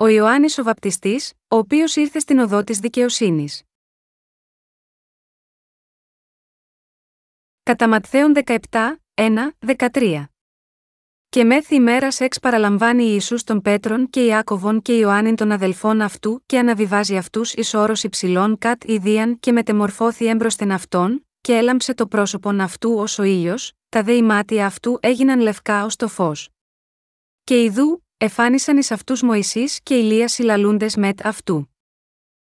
ο Ιωάννης ο Βαπτιστής, ο οποίος ήρθε στην οδό της δικαιοσύνης. Κατά Ματθαίον 17, 1, 13. Και μέθη ημέρας εξ παραλαμβάνει Ιησούς τον Πέτρον και Ιάκωβον και Ιωάννην των αδελφών αυτού και αναβιβάζει αυτούς εις όρος υψηλών κατ ιδίαν και μετεμορφώθη έμπροσθεν αυτών, και έλαμψε το πρόσωπον αυτού ως ο ήλιος, τα δε μάτια αυτού έγιναν λευκά ως το φως. Και ιδού, εφάνισαν εις αυτούς Μωυσής και Ηλίας συλλαλούντε μετ αυτού.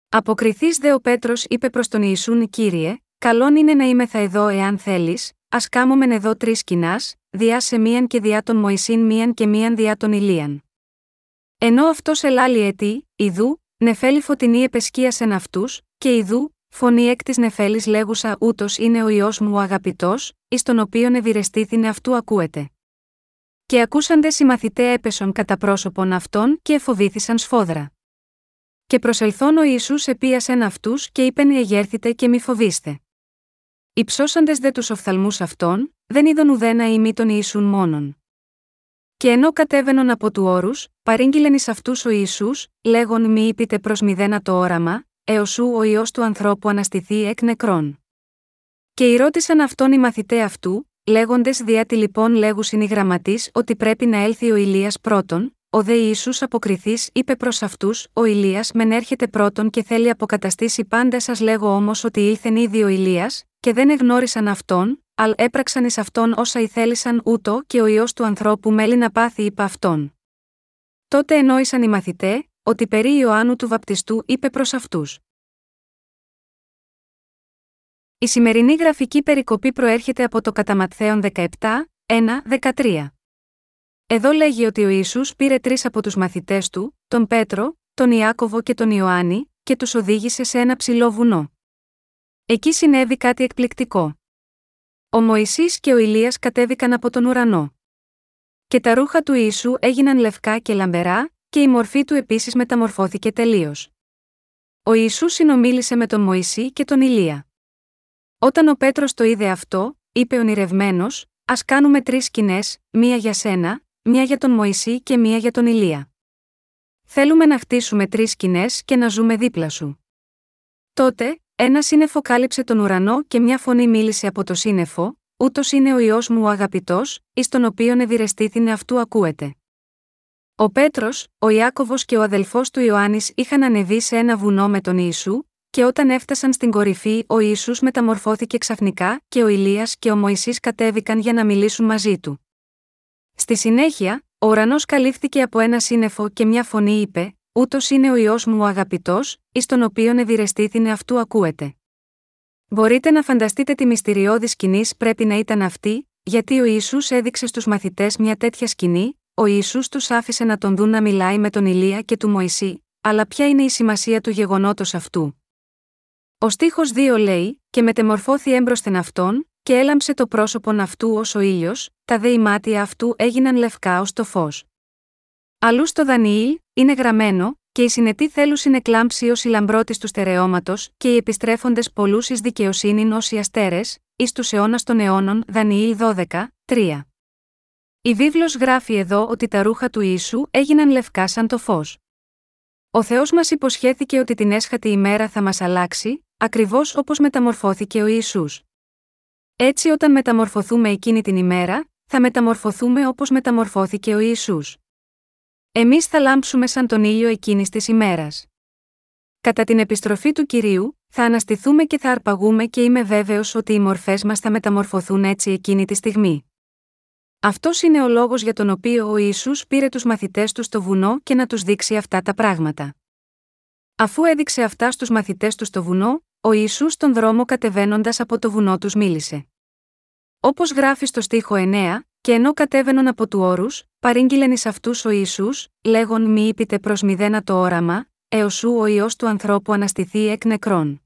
Αποκριθή δε ο Πέτρος είπε προς τον Ιησούν Κύριε, καλόν είναι να είμαι θα εδώ εάν θέλεις, ας κάμωμεν εδώ τρεις κοινά, διά σε μίαν και διά των Μωυσήν μίαν και μίαν διά των Ηλίαν. Ενώ αυτός ελάλη ετή, ιδού, νεφέλη φωτεινή επεσκίασεν αυτούς, και ιδού, φωνή εκ τη νεφέλης λέγουσα ούτως είναι ο ιό μου ο αγαπητός, εις τον οποίον ευηρεστήθηνε αυτού ακούεται. Και ακούσαντε οι μαθητέ έπεσον κατά πρόσωπον αυτών και εφοβήθησαν σφόδρα. Και προσελθόν ο Ιησούς επίασεν αυτούς και είπεν εγέρθητε και μη φοβήστε. Υψώσαντες δε τους οφθαλμούς αυτών, δεν είδον ουδένα ή μη τον Ιησούν μόνον. Και ενώ κατέβαινον από του όρους, παρήγγειλεν εις αυτούς ο Ιησούς, λέγον μη είπείτε προς μηδένα το όραμα, έως σου ο ιό του ανθρώπου αναστηθεί εκ νεκρών. Και ρώτησαν αυτόν οι μαθητέ αυτού, λέγοντες διά τη λοιπόν λέγουσιν οι γραμματεί ότι πρέπει να έλθει ο Ηλίας πρώτον, ο δε Ιησούς αποκριθή είπε προς αυτούς: Ο Ηλίας μεν έρχεται πρώτον και θέλει αποκαταστήσει πάντα σας λέγω όμως ότι ήλθεν ήδη ο Ηλίας, και δεν εγνώρισαν αυτόν, αλ έπραξαν εις αυτόν όσα ηθέλησαν ούτω και ο ιό του ανθρώπου μέλη να πάθει υπ' αυτόν. Τότε ενόησαν οι μαθητέ, ότι περί Ιωάννου του Βαπτιστού είπε προς αυτούς. Η σημερινή γραφική περικοπή προέρχεται από το Καταματθέον 17, 1, 13. Εδώ λέγει ότι ο Ιησούς πήρε τρεις από τους μαθητές του, τον Πέτρο, τον Ιάκωβο και τον Ιωάννη, και τους οδήγησε σε ένα ψηλό βουνό. Εκεί συνέβη κάτι εκπληκτικό. Ο Μωυσής και ο Ηλίας κατέβηκαν από τον ουρανό. Και τα ρούχα του Ιησού έγιναν λευκά και λαμπερά, και η μορφή του επίσης μεταμορφώθηκε τελείως. Ο Ιησούς συνομίλησε με τον Μωυσή και τον Ηλία. Όταν ο Πέτρος το είδε αυτό, είπε ονειρευμένος: Α κάνουμε τρεις σκηνές, μία για σένα, μία για τον Μωυσή και μία για τον Ηλία. Θέλουμε να χτίσουμε τρεις σκηνές και να ζούμε δίπλα σου. Τότε, ένα σύννεφο κάλυψε τον ουρανό και μια φωνή μίλησε από το σύννεφο, ούτως είναι ο ιό μου ο αγαπητός, εις τον οποίον ευηρεστήθηνε αυτού ακούεται. Ο Πέτρος, ο Ιάκωβος και ο αδελφός του Ιωάννης είχαν ανεβεί σε ένα βουνό με τον Ιησού, και όταν έφτασαν στην κορυφή, ο Ιησούς μεταμορφώθηκε ξαφνικά και ο Ηλίας και ο Μωυσής κατέβηκαν για να μιλήσουν μαζί του. Στη συνέχεια, ο ουρανός καλύφθηκε από ένα σύννεφο και μια φωνή είπε: Ούτως είναι ο ιό μου ο αγαπητός, εις τον οποίον ευηρεστήθηνε αυτού ακούεται. Μπορείτε να φανταστείτε τη μυστηριώδη σκηνή πρέπει να ήταν αυτή, γιατί ο Ισού έδειξε στους μαθητές μια τέτοια σκηνή, ο Ισού τους άφησε να τον δουν να μιλάει με τον Ηλία και του Μωυσή, αλλά ποια είναι η σημασία του γεγονότος αυτού. Ο στίχος 2 λέει: Και μετεμορφώθη έμπροσθεν αυτόν, και έλαμψε το πρόσωπον αυτού ως ο ήλιος, τα δε μάτια αυτού έγιναν λευκά ως το φως. Αλλού στο Δανιήλ, είναι γραμμένο, και οι συνετοί θέλουν συνεκλάμψη ως η λαμπρότης του στερεώματος, και οι επιστρέφοντες πολλούς εις δικαιοσύνη ως οι αστέρες, εις τους αιώνας των αιώνων, Δανιήλ 12, 3. Η βίβλος γράφει εδώ ότι τα ρούχα του Ιησού έγιναν λευκά σαν το φως. Ο Θεός μας υποσχέθηκε ότι την έσχατη ημέρα θα μας αλλάξει, ακριβώς όπως μεταμορφώθηκε ο Ιησούς. Έτσι, όταν μεταμορφωθούμε εκείνη την ημέρα, θα μεταμορφωθούμε όπως μεταμορφώθηκε ο Ιησούς. Εμείς θα λάμψουμε σαν τον ήλιο εκείνης της ημέρας. Κατά την επιστροφή του κυρίου, θα αναστηθούμε και θα αρπαγούμε και είμαι βέβαιος ότι οι μορφές μας θα μεταμορφωθούν έτσι εκείνη τη στιγμή. Αυτός είναι ο λόγος για τον οποίο ο Ιησούς πήρε τους μαθητές του στο βουνό και να τους δείξει αυτά τα πράγματα. Αφού έδειξε αυτά στους μαθητές του στο βουνό, ο Ιησούς στον δρόμο κατεβαίνοντας από το βουνό τους μίλησε. Όπως γράφει στο στίχο 9, και ενώ κατέβαιναν από του όρους, παρήγγειλεν εις αυτούς ο Ισού, λέγον μη είπετε προς μηδένα το όραμα, έως σου ο ιό του ανθρώπου αναστηθεί εκ νεκρών.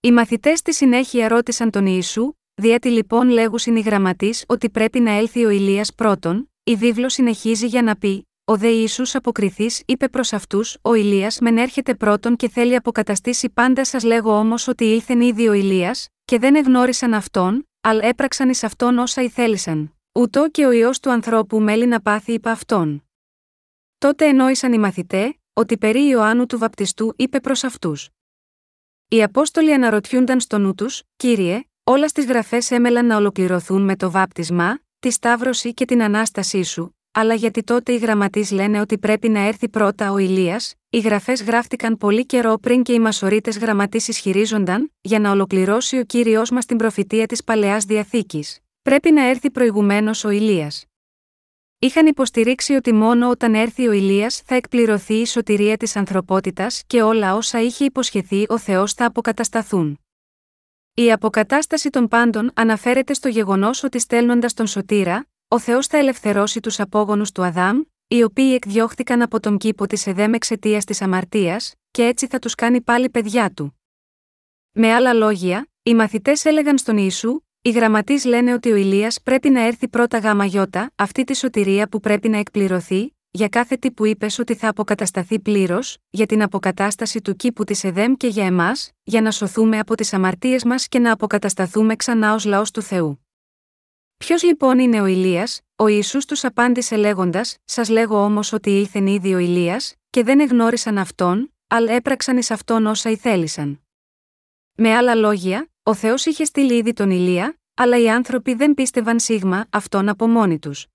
Οι μαθητές στη συνέχεια ρώτησαν τον Ιησού, διότι λοιπόν λέγουσιν οι γραμματείς ότι πρέπει να έλθει ο Ηλίας πρώτον, η βίβλος συνεχίζει για να πει: Ο δε Ισού αποκριθή είπε προς αυτούς: Ο Ηλίας μεν έρχεται πρώτον και θέλει αποκαταστήσει πάντα σας λέγω όμως ότι ήλθεν ήδη ο Ηλίας, και δεν εγνώρισαν αυτόν, αλ έπραξαν εις αυτόν όσα ηθέλησαν. Ούτω και ο ιό του ανθρώπου μέλη να πάθει υπ' αυτόν. Τότε ενόησαν οι μαθητέ, ότι περί Ιωάννου του Βαπτιστού είπε προς αυτούς. Οι Απόστολοι αναρωτιούνταν στο νου τους, Κύριε, όλα στις γραφές έμελαν να ολοκληρωθούν με το βάπτισμα, τη σταύρωση και την ανάστασή σου, αλλά γιατί τότε οι γραμματείς λένε ότι πρέπει να έρθει πρώτα ο Ηλίας, οι γραφές γράφτηκαν πολύ καιρό πριν και οι μασορίτες γραμματείς ισχυρίζονταν, για να ολοκληρώσει ο κύριο μας την προφητεία της παλαιάς διαθήκης. Πρέπει να έρθει προηγουμένως ο Ηλίας. Είχαν υποστηρίξει ότι μόνο όταν έρθει ο Ηλίας θα εκπληρωθεί η σωτηρία της ανθρωπότητας και όλα όσα είχε υποσχεθεί ο Θεός θα αποκατασταθούν. Η αποκατάσταση των πάντων αναφέρεται στο γεγονός ότι στέλνοντας τον σωτήρα, ο Θεός θα ελευθερώσει τους απόγονους του Αδάμ, οι οποίοι εκδιώχθηκαν από τον κήπο της Εδέμ εξαιτίας της αμαρτίας, και έτσι θα τους κάνει πάλι παιδιά του. Με άλλα λόγια, οι μαθητές έλεγαν στον Ιησού, οι γραμματείς λένε ότι ο Ηλίας πρέπει να έρθει πρώτα γάμα γιώτα, αυτή τη σωτηρία που πρέπει να εκπληρωθεί, για κάθε τι που είπες ότι θα αποκατασταθεί πλήρως, για την αποκατάσταση του κήπου της Εδέμ και για εμάς, για να σωθούμε από τις αμαρτίες μας και να αποκατασταθούμε ξανά ως λαός του Θεού. Ποιος λοιπόν είναι ο Ηλίας, ο Ιησούς τους απάντησε λέγοντας: Σας λέγω όμως ότι ήλθεν ήδη ο Ηλίας, και δεν εγνώρισαν αυτόν, αλλά έπραξαν εις αυτόν όσα ηθέλησαν. Με άλλα λόγια, ο Θεός είχε στείλει ήδη τον Ηλία, αλλά οι άνθρωποι δεν πίστευαν σίγμα αυτόν από μόνοι τους.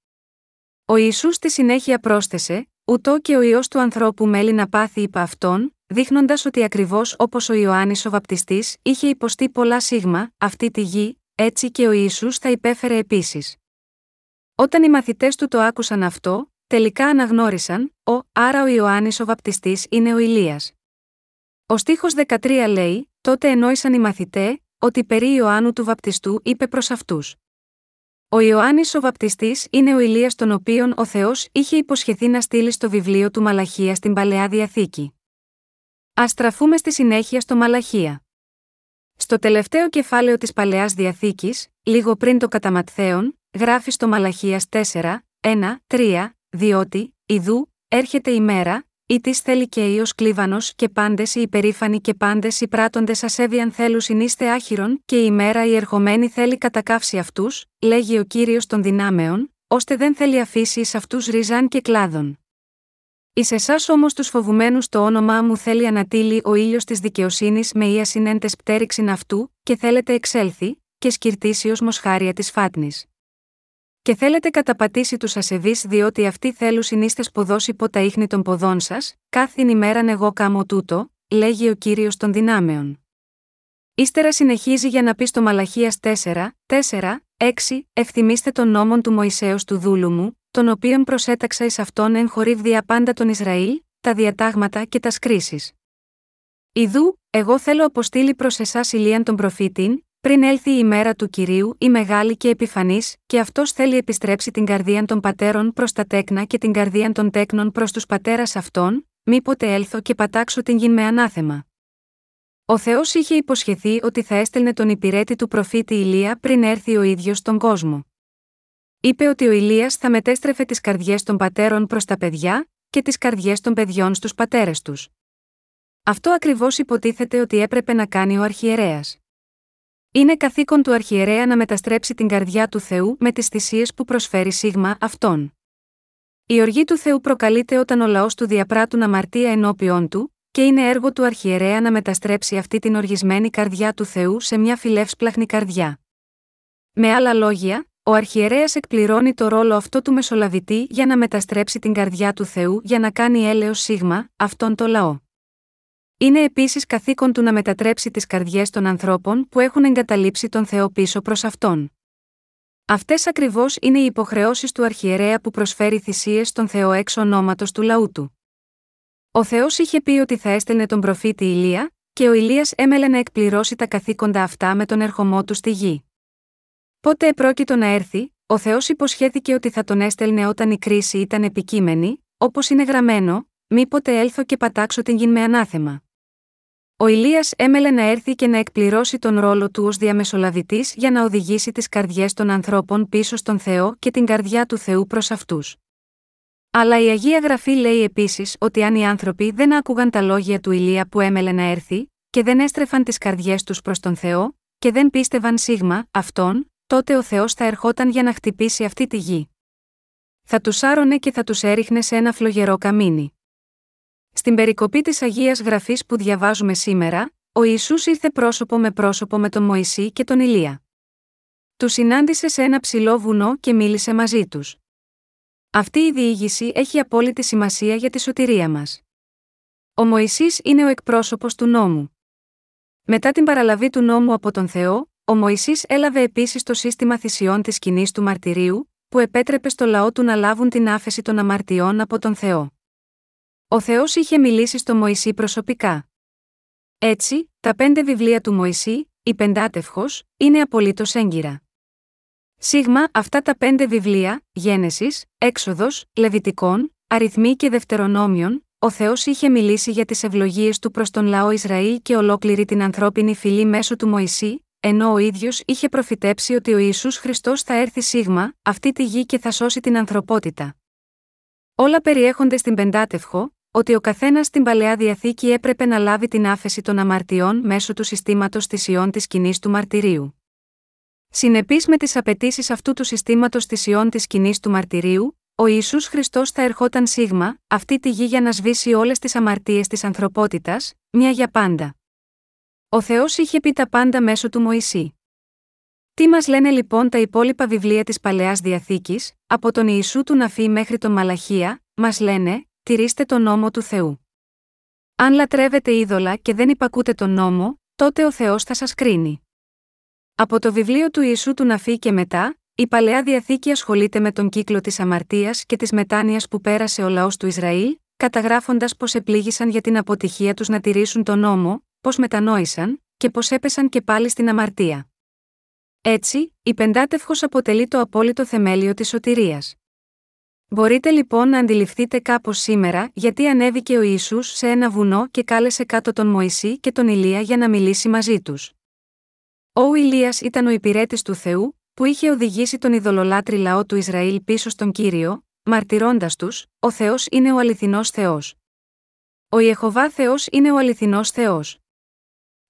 Ο Ισού στη συνέχεια πρόσθεσε, ούτω και ο ιό του ανθρώπου μέλη να πάθει υπ' αυτόν, δείχνοντας ότι ακριβώς όπως ο Ιωάννης ο Βαπτιστής είχε υποστεί πολλά σίγμα, αυτή τη γη, έτσι και ο Ισού θα υπέφερε επίσης. Όταν οι μαθητές του το άκουσαν αυτό, τελικά αναγνώρισαν, ο, άρα ο Ιωάννης ο Βαπτιστής είναι ο Ηλίας. Ο στίχος 13 λέει, τότε ενόησαν οι μαθητέ, ότι περί Ιωάννου του Βαπτιστού είπε προς αυτούς. Ο Ιωάννης ο Βαπτιστής είναι ο Ηλίας τον οποίον ο Θεός είχε υποσχεθεί να στείλει στο βιβλίο του Μαλαχία στην παλαιά διαθήκη. Α στραφούμε στη συνέχεια στο Μαλαχία. Στο τελευταίο κεφάλαιο της παλαιάς διαθήκης, λίγο πριν το καταματθέον, γράφει στο Μαλαχίας 4, 1, 3, διότι, ιδού, έρχεται η μέρα, ή της θέλει και io κλίβανος και πάντες οι υπερήφανοι και πάντες οι πράτοντες ασέβιαν θέλουν συνείστε άχυρον και η μέρα η ερχομένη θέλει κατακάψει αυτούς, λέγει ο κύριος των δυνάμεων, ώστε δεν θέλει αφήσει εις αυτούς ριζάν και κλάδων. Εις εσάς όμως τους φοβουμένους το όνομά μου θέλει ανατείλει ο ήλιος της δικαιοσύνης με ία συνέντες πτέριξιν αυτού, και θέλετε εξέλθει, και σκυρτήσει ω μοσχάρια της φάτνης. Και θέλετε καταπατήσει τους ασεβείς διότι αυτοί θέλουν συνείστε ποδός υπό τα ίχνη των ποδών σας, κάθε ημέραν εγώ κάμω τούτο, λέγει ο κύριος των δυνάμεων. Ύστερα συνεχίζει για να πει στο Μαλαχίας 4, 4, 6, Ευθυμίστε τον νόμον του Μωυσέως του δούλου μου, τον οποίον προσέταξα εις αυτόν εν χορύβδια πάντα τον Ισραήλ, τα διατάγματα και τας σκρίσει. Ιδού, εγώ θέλω αποστείλει προς εσάς ηλίαν τον προφήτην, πριν έλθει η ημέρα του κυρίου, η μεγάλη και επιφανής, και αυτός θέλει επιστρέψει την καρδία των πατέρων προς τα τέκνα και την καρδία των τέκνων προς τους πατέρας αυτών, μήποτε έλθω και πατάξω την γη με ανάθεμα. Ο Θεός είχε υποσχεθεί ότι θα έστελνε τον υπηρέτη του προφήτη Ηλία πριν έρθει ο ίδιος στον κόσμο. Είπε ότι ο Ηλίας θα μετέστρεφε τις καρδιές των πατέρων προς τα παιδιά, και τις καρδιές των παιδιών στους πατέρες τους. Αυτό ακριβώς υποτίθεται ότι έπρεπε να κάνει ο αρχιερέας. Είναι καθήκον του αρχιερέα να μεταστρέψει την καρδιά του Θεού με τις θυσίες που προσφέρει σίγμα αυτόν. Η οργή του Θεού προκαλείται όταν ο λαός του διαπράττουν αμαρτία ενώπιον του, και είναι έργο του αρχιερέα να μεταστρέψει αυτή την οργισμένη καρδιά του Θεού σε μια φιλεύσπλαχνη καρδιά. Με άλλα λόγια, ο αρχιερέας εκπληρώνει το ρόλο αυτό του μεσολαβητή για να μεταστρέψει την καρδιά του Θεού για να κάνει έλεος σίγμα, αυτόν το λαό. Είναι επίσης καθήκον του να μετατρέψει τις καρδιές των ανθρώπων που έχουν εγκαταλείψει τον Θεό πίσω προς αυτόν. Αυτές ακριβώς είναι οι υποχρεώσεις του αρχιερέα που προσφέρει θυσίες στον Θεό εξ ονόματος του λαού του. Ο Θεός είχε πει ότι θα έστελνε τον προφήτη Ηλία, και ο Ηλίας έμελε να εκπληρώσει τα καθήκοντα αυτά με τον ερχομό του στη γη. Πότε επρόκειτο να έρθει, ο Θεός υποσχέθηκε ότι θα τον έστελνε όταν η κρίση ήταν επικείμενη, όπως είναι γραμμένο, μήποτε έλθω και πατάξω την γη με ανάθεμα. Ο Ηλίας έμελε να έρθει και να εκπληρώσει τον ρόλο του ως διαμεσολαβητής για να οδηγήσει τις καρδιές των ανθρώπων πίσω στον Θεό και την καρδιά του Θεού προς αυτούς. Αλλά η Αγία Γραφή λέει επίσης ότι αν οι άνθρωποι δεν άκουγαν τα λόγια του Ηλία που έμελε να έρθει, και δεν έστρεφαν τις καρδιές τους προς τον Θεό, και δεν πίστευαν σίγμα αυτόν, τότε ο Θεός θα ερχόταν για να χτυπήσει αυτή τη γη. Θα τους άρωνε και θα τους έριχνε σε ένα φλογερό καμίνι. Στην περικοπή της Αγίας Γραφής που διαβάζουμε σήμερα, ο Ιησούς ήρθε πρόσωπο με πρόσωπο με τον Μωυσή και τον Ηλία. Του συνάντησε σε ένα ψηλό βουνό και μίλησε μαζί τους. Αυτή η διήγηση έχει απόλυτη σημασία για τη σωτηρία μας. Ο Μωυσής είναι ο εκπρόσωπος του νόμου. Μετά την παραλαβή του νόμου από τον Θεό, ο Μωυσής έλαβε επίσης το σύστημα θυσιών της κοινή του μαρτυρίου, που επέτρεπε στο λαό του να λάβουν την άφεση των αμαρτιών από τον Θεό. Ο Θεός είχε μιλήσει στο Μωυσή προσωπικά. Έτσι, τα πέντε βιβλία του Μωυσή, η Πεντάτευχος, είναι απολύτως έγκυρα. Σίγμα, αυτά τα πέντε βιβλία, Γένεσης, Έξοδος, Λεβιτικών, Αριθμοί και Δευτερονόμιων, ο Θεός είχε μιλήσει για τις ευλογίες του προς τον λαό Ισραήλ και ολόκληρη την ανθρώπινη φυλή μέσω του Μωυσή, ενώ ο ίδιος είχε προφητέψει ότι ο Ισού Χριστός θα έρθει σίγμα, αυτή τη γη και θα σώσει την ανθρωπότητα. Όλα περιέχονται στην Πεντάτευχο, ότι ο καθένας στην παλαιά διαθήκη έπρεπε να λάβει την άφεση των αμαρτιών μέσω του συστήματος θυσιών της κοινής του μαρτυρίου. Συνεπή με τις απαιτήσεις αυτού του συστήματος θυσιών της κοινής του μαρτυρίου, ο Ισού Χριστός θα ερχόταν σίγμα, αυτή τη γη για να σβήσει όλες τις αμαρτίες της ανθρωπότητας, μια για πάντα. Ο Θεός είχε πει τα πάντα μέσω του Μωυσή. Τι μας λένε λοιπόν τα υπόλοιπα βιβλία της παλαιάς διαθήκης, από τον Ιησού του Ναφή μέχρι τον Μαλαχία, μας λένε, τηρήστε τον νόμο του Θεού. Αν λατρεύετε είδωλα και δεν υπακούτε τον νόμο, τότε ο Θεός θα σας κρίνει. Από το βιβλίο του Ιησού του Ναφή και μετά, η παλαιά διαθήκη ασχολείται με τον κύκλο της αμαρτίας και της μετάνοιας που πέρασε ο λαός του Ισραήλ, καταγράφοντας πως επλήγησαν για την αποτυχία τους να τηρήσουν τον νόμο, πώς μετανόησαν, και πώς έπεσαν και πάλι στην αμαρτία. Έτσι, η πεντάτευχος αποτελεί το απόλυτο θεμέλιο της σωτηρίας. Μπορείτε λοιπόν να αντιληφθείτε κάπως σήμερα γιατί ανέβηκε ο Ισού σε ένα βουνό και κάλεσε κάτω τον Μωυσή και τον Ηλία για να μιλήσει μαζί τους. Ο Ηλίας ήταν ο υπηρέτης του Θεού, που είχε οδηγήσει τον ειδωλολάτρη λαό του Ισραήλ πίσω στον κύριο, μαρτυρώντας τους: Ο Θεός είναι ο αληθινός Θεός. Ο Ιεχοβά Θεός είναι ο αληθινός Θεός.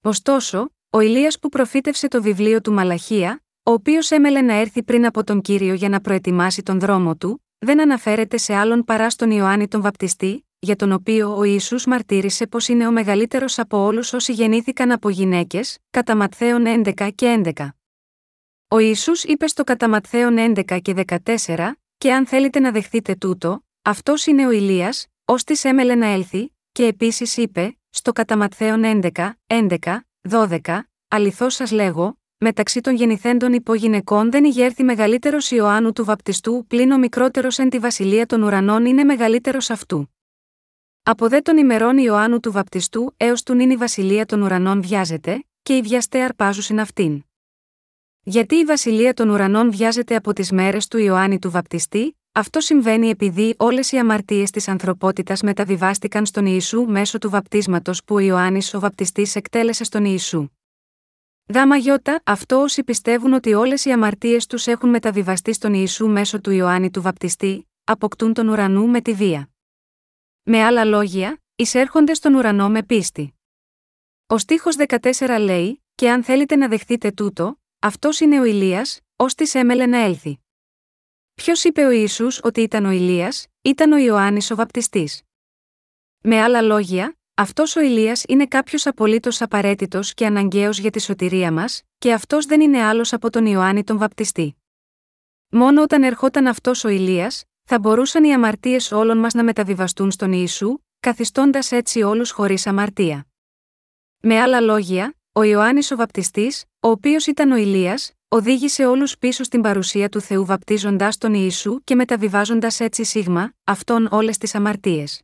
Ωστόσο, ο Ηλίας που προφήτευσε το βιβλίο του Μαλαχία, ο οποίος έμελε να έρθει πριν από τον κύριο για να προετοιμάσει τον δρόμο του, δεν αναφέρεται σε άλλον παρά στον Ιωάννη τον Βαπτιστή, για τον οποίο ο Ιησούς μαρτύρησε πως είναι ο μεγαλύτερος από όλους όσοι γεννήθηκαν από γυναίκες, κατά Ματθαίων 11 και 11. Ο Ιησούς είπε στο κατά Ματθαίων 11 και 14, και αν θέλετε να δεχθείτε τούτο, αυτός είναι ο Ηλίας, ως της έμελε να έλθει, και επίσης είπε, στο κατά Ματθαίων 11, 11, 12, αληθώς σας λέγω, μεταξύ των γεννηθέντων υπογυναικών δεν ηγέρθη μεγαλύτερος Ιωάννου του Βαπτιστού, πλην ο μικρότερος εν τη βασιλεία των ουρανών είναι μεγαλύτερος αυτού. Από δε των ημερών Ιωάννου του Βαπτιστού έως του νυν η βασιλεία των ουρανών βιάζεται, και οι βιαστέ αρπάζουσιν αυτήν. Γιατί η βασιλεία των ουρανών βιάζεται από τις μέρες του Ιωάννη του Βαπτιστή, αυτό συμβαίνει επειδή όλες οι αμαρτίες της ανθρωπότητας μεταβιβάστηκαν στον Ιησού μέσω του βαπτίσματος που ο Ιωάννης ο Βαπτιστής εκτέλεσε στον Ιησού. Δάμα γιώτα, αυτό όσοι πιστεύουν ότι όλες οι αμαρτίες τους έχουν μεταβιβαστεί στον Ιησού μέσω του Ιωάννη του Βαπτιστή, αποκτούν τον ουρανού με τη βία. Με άλλα λόγια, εισέρχονται στον ουρανό με πίστη. Ο στίχος 14 λέει: Και αν θέλετε να δεχτείτε τούτο, αυτός είναι ο Ηλίας, ως της έμελε να έλθει. Ποιος είπε ο Ισού ότι ήταν ο Ηλίας, ήταν ο Ιωάννης ο Βαπτιστής; Με άλλα λόγια, αυτός ο Ηλίας είναι κάποιος απολύτως απαραίτητος και αναγκαίος για τη σωτηρία μας, και αυτός δεν είναι άλλος από τον Ιωάννη τον Βαπτιστή. Μόνο όταν ερχόταν αυτός ο Ηλίας, θα μπορούσαν οι αμαρτίες όλων μας να μεταβιβαστούν στον Ιησού, καθιστώντας έτσι όλους χωρίς αμαρτία. Με άλλα λόγια, ο Ιωάννης ο Βαπτιστής, ο οποίος ήταν ο Ηλίας, οδήγησε όλους πίσω στην παρουσία του Θεού βαπτίζοντα τον Ιησού και μεταβιβάζοντας έτσι σίγμα, αυτόν όλες τις αμαρτίες.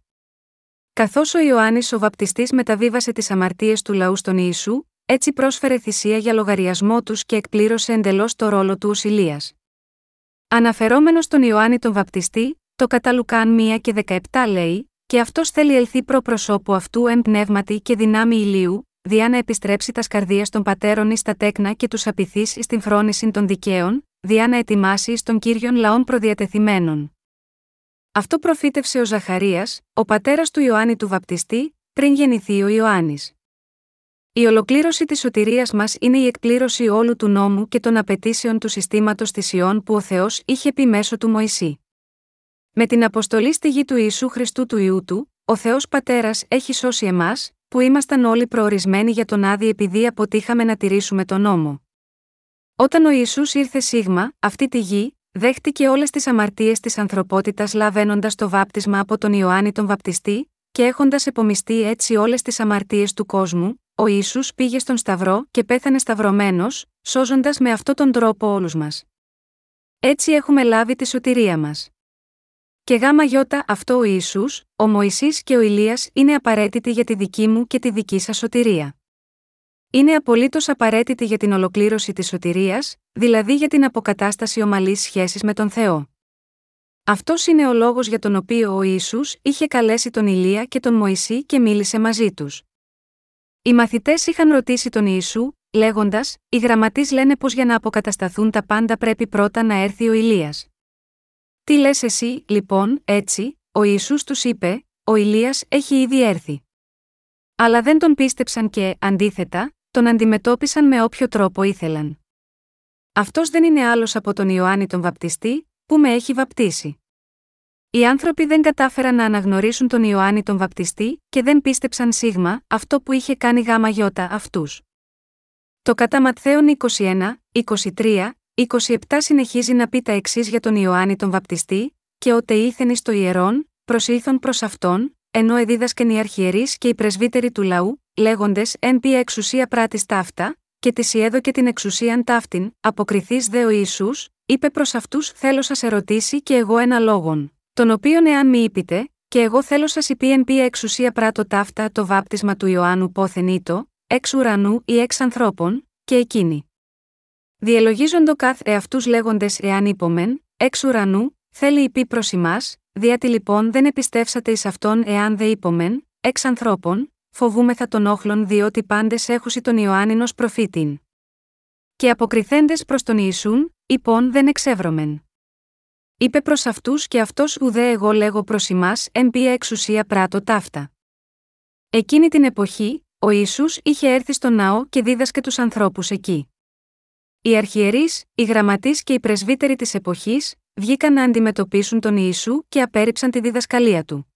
Καθώς ο Ιωάννης ο Βαπτιστής μεταβίβασε τις αμαρτίες του λαού στον Ιησού, έτσι πρόσφερε θυσία για λογαριασμό τους και εκπλήρωσε εντελώς το ρόλο του ως Ηλίας. Αναφερόμενος στον Ιωάννη τον Βαπτιστή, το κατά Λουκάν 1 και 17 λέει: Και αυτός θέλει ελθεί προ προσώπου αυτού εμπνεύματι και δυνάμει ηλίου, διά να επιστρέψει τα σκαρδία των πατέρων εις τα τέκνα και τους απειθείς εις την φρόνηση των δικαίων, διά να ετοιμάσει εις των κύριων λαών προδιατεθειμένων. Αυτό προφήτευσε ο Ζαχαρίας, ο πατέρας του Ιωάννη του Βαπτιστή, πριν γεννηθεί ο Ιωάννης. Η ολοκλήρωση της σωτηρίας μας είναι η εκπλήρωση όλου του νόμου και των απαιτήσεων του συστήματος θυσιών που ο Θεός είχε πει μέσω του Μωυσή. Με την αποστολή στη γη του Ιησού Χριστού του Ιού του, ο Θεός Πατέρας έχει σώσει εμάς, που ήμασταν όλοι προορισμένοι για τον άδει επειδή αποτύχαμε να τηρήσουμε τον νόμο. Όταν ο Ισού ήρθε σίγμα, αυτή τη γη, δέχτηκε όλες τις αμαρτίες της ανθρωπότητας λαβαίνοντας το βάπτισμα από τον Ιωάννη τον Βαπτιστή, και έχοντας επομιστεί έτσι όλες τις αμαρτίες του κόσμου, ο Ιησούς πήγε στον Σταυρό και πέθανε σταυρωμένος, σώζοντας με αυτόν τον τρόπο όλους μας. Έτσι έχουμε λάβει τη σωτηρία μας. Και γάμα γιώτα αυτό ο Ιησούς, ο Μωυσής και ο Ηλίας είναι απαραίτητοι για τη δική μου και τη δική σας σωτηρία. Είναι απολύτως απαραίτητη για την ολοκλήρωση της σωτηρίας, δηλαδή για την αποκατάσταση ομαλής σχέσης με τον Θεό. Αυτός είναι ο λόγος για τον οποίο ο Ισού είχε καλέσει τον Ηλία και τον Μωυσή και μίλησε μαζί τους. Οι μαθητές είχαν ρωτήσει τον Ιησού, λέγοντας: Οι γραμματείς λένε πως για να αποκατασταθούν τα πάντα πρέπει πρώτα να έρθει ο Ηλίας. Τι λες εσύ, λοιπόν, έτσι, ο Ισού τους είπε: Ο Ηλίας έχει ήδη έρθει. Αλλά δεν τον πίστεψαν και, αντίθετα, τον αντιμετώπισαν με όποιο τρόπο ήθελαν. Αυτός δεν είναι άλλος από τον Ιωάννη τον Βαπτιστή, που με έχει βαπτίσει. Οι άνθρωποι δεν κατάφεραν να αναγνωρίσουν τον Ιωάννη τον Βαπτιστή και δεν πίστεψαν σίγμα αυτό που είχε κάνει γάμα γιώτα αυτούς. Το κατά Ματθαίον 21, 23, 27 συνεχίζει να πει τα εξής για τον Ιωάννη τον Βαπτιστή, και ότε ήθενη στο ιερόν, προσήλθον προς αυτόν, ενώ εδίδασκεν οι αρχιερείς και οι πρεσβύτεροι του λαού, λέγοντες εν πια εξουσία πράτης ταύτα, και της και την εξουσίαν ταύτην, αποκριθείς δε ο Ιησούς, είπε προς αυτούς: Θέλω σας ερωτήσει και εγώ ένα λόγον, τον οποίον εάν μη είπετε, και εγώ θέλω σας υπή εν πια εξουσία πράτο ταύτα το βάπτισμα του Ιωάννου πόθεν ήτο, εξ ουρανού ή εξ ανθρώπων, και εκείνη. Διελογίζοντο καθ εαυτούς λέγοντες εάν είπομεν, εξ ουρανού, θέλει υπή προ εμά, διότι λοιπόν δεν επιστεύσατε εις αυτόν εάν δε είπομεν, εξ ανθρώπων, φοβούμεθα τον όχλων διότι πάντες έχουσι τον Ιωάννηνο προφήτην. Και αποκριθέντες προς τον Ιησούν, υπόν δεν εξεύρωμεν. Είπε προς αυτούς και αυτός ουδέ εγώ λέγω προς εμά εν πία εξουσία πράτο ταύτα. Εκείνη την εποχή, ο Ιησούς είχε έρθει στο ναό και δίδασκε τους ανθρώπους εκεί. Οι αρχιερείς, οι γραμματείς και οι πρεσβύτεροι της εποχής, βγήκαν να αντιμετωπίσουν τον Ιησού και απέρριψαν τη διδασκαλία του.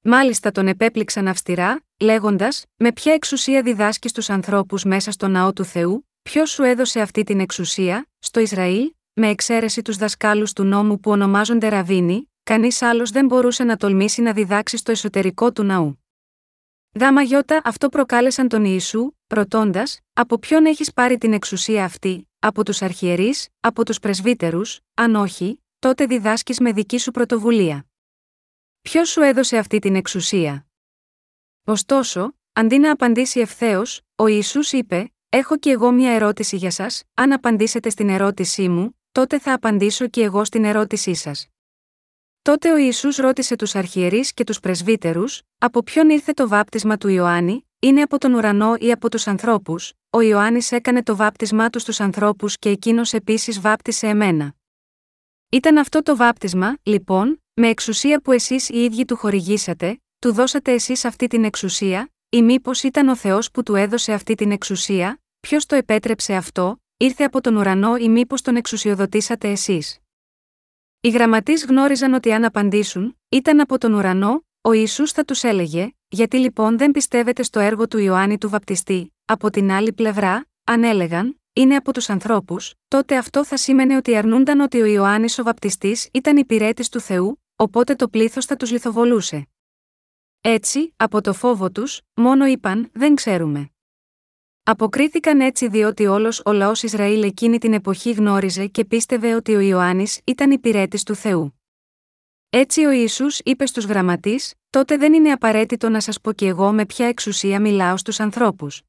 Μάλιστα τον επέπληξαν αυστηρά, λέγοντας: Με ποια εξουσία διδάσκεις τους ανθρώπους μέσα στο ναό του Θεού, ποιος σου έδωσε αυτή την εξουσία, στο Ισραήλ, με εξαίρεση τους δασκάλους του νόμου που ονομάζονται Ραβίνοι, κανείς άλλος δεν μπορούσε να τολμήσει να διδάξει στο εσωτερικό του ναού. Δάμα γιώτα αυτό προκάλεσαν τον Ιησού, ρωτώντας: Από ποιον έχεις πάρει την εξουσία αυτή, από τους αρχιερείς, από τους πρεσβύτερους, αν όχι, τότε διδάσκεις με δική σου πρωτοβουλία. Ποιος σου έδωσε αυτή την εξουσία; Ωστόσο, αντί να απαντήσει ευθέως, ο Ιησούς είπε: Έχω και εγώ μια ερώτηση για σας, αν απαντήσετε στην ερώτησή μου, τότε θα απαντήσω και εγώ στην ερώτησή σας. Τότε ο Ιησούς ρώτησε τους αρχιερείς και τους πρεσβύτερους, από ποιον ήρθε το βάπτισμα του Ιωάννη, είναι από τον ουρανό ή από τους ανθρώπους, ο Ιωάννης έκανε το βάπτισμά του στους ανθρώπους και εκείνος επίσης βάπτισε εμένα. Ήταν αυτό το βάπτισμα, λοιπόν, με εξουσία που εσείς οι ίδιοι του χορηγήσατε, του δώσατε εσείς αυτή την εξουσία, ή μήπως ήταν ο Θεός που του έδωσε αυτή την εξουσία, ποιος το επέτρεψε αυτό, ήρθε από τον ουρανό ή μήπως τον εξουσιοδοτήσατε εσείς. Οι γραμματείς γνώριζαν ότι αν απαντήσουν, ήταν από τον ουρανό, ο Ιησούς θα τους έλεγε, γιατί λοιπόν δεν πιστεύετε στο έργο του Ιωάννη του Βαπτιστή, από την άλλη πλευρά, αν έλεγαν, είναι από τους ανθρώπους, τότε αυτό θα σήμαινε ότι αρνούνταν ότι ο Ιωάννης ο Βαπτιστής ήταν υπηρέτης του Θεού, οπότε το πλήθος θα τους λιθοβολούσε. Έτσι, από το φόβο τους, μόνο είπαν: Δεν ξέρουμε. Αποκρίθηκαν έτσι διότι όλος ο λαός Ισραήλ εκείνη την εποχή γνώριζε και πίστευε ότι ο Ιωάννης ήταν υπηρέτης του Θεού. Έτσι ο Ισού είπε στους γραμματείς: Τότε δεν είναι απαραίτητο να σας πω κι εγώ με ποια εξουσία μιλάω στους ανθρώπους.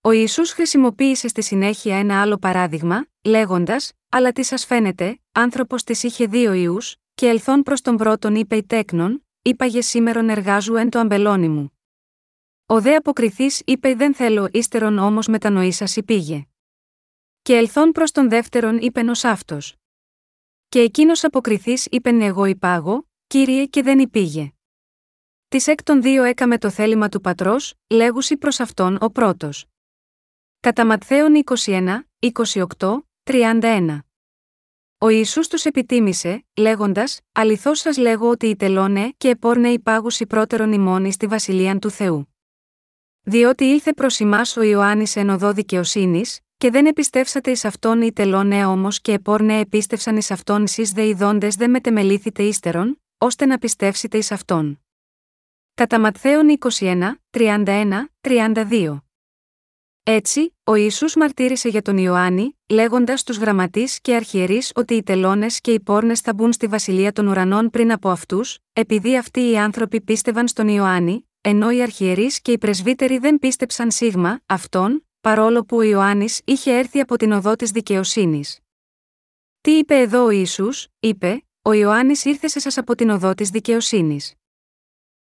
Ο Ισού χρησιμοποίησε στη συνέχεια ένα άλλο παράδειγμα, λέγοντας: Αλλά τι σας φαίνεται, άνθρωπος της είχε δύο ιούς, και ελθόν προς τον πρώτον είπε η τέκνον, είπαγε σήμερον εργάζου εν το αμπελόνι μου. Ο δε αποκριθής είπε δεν θέλω ύστερον όμως μετανοήσασι πήγε. Και ελθόν προς τον δεύτερον είπε ω αυτός. Και εκείνος αποκριθή είπε εγώ υπάγω, κύριε και δεν υπήγε. Της εκ των δύο έκαμε το θέλημα του πατρός, λέγουσι προς αυτόν ο πρώτος. Κατά Ματθαίον 21, 28, 31. Ο Ιησούς τους επιτίμησε, λέγοντας «Αληθώς σας λέγω ότι οι τελώνε και επόρνε υπάγουσι πρώτερον ημών στη βασιλείαν του Θεού». Διότι ήλθε προς εμά ο Ιωάννης εν οδό δικαιοσύνης, και δεν επιστεύσατε εις αυτόν οι τελώνε όμως και επόρνε επίστευσαν εις αυτόν εσείς δε ειδώντες δεν μετεμελήθητε ύστερον, ώστε να πιστεύσετε εις αυτόν. Κατά Ματθαίον 21, 31, 32. Έτσι, ο Ιησούς μαρτύρησε για τον Ιωάννη, λέγοντας στου γραμματείς και αρχιερείς ότι οι τελώνες και οι πόρνες θα μπουν στη βασιλεία των ουρανών πριν από αυτούς, επειδή αυτοί οι άνθρωποι πίστευαν στον Ιωάννη, ενώ οι αρχιερείς και οι πρεσβύτεροι δεν πίστεψαν σίγμα αυτόν, παρόλο που ο Ιωάννης είχε έρθει από την οδό της δικαιοσύνης. Τι είπε εδώ ο Ιησούς, είπε, Ο Ιωάννης ήρθε σε σας από την οδό της δικαιοσύνης.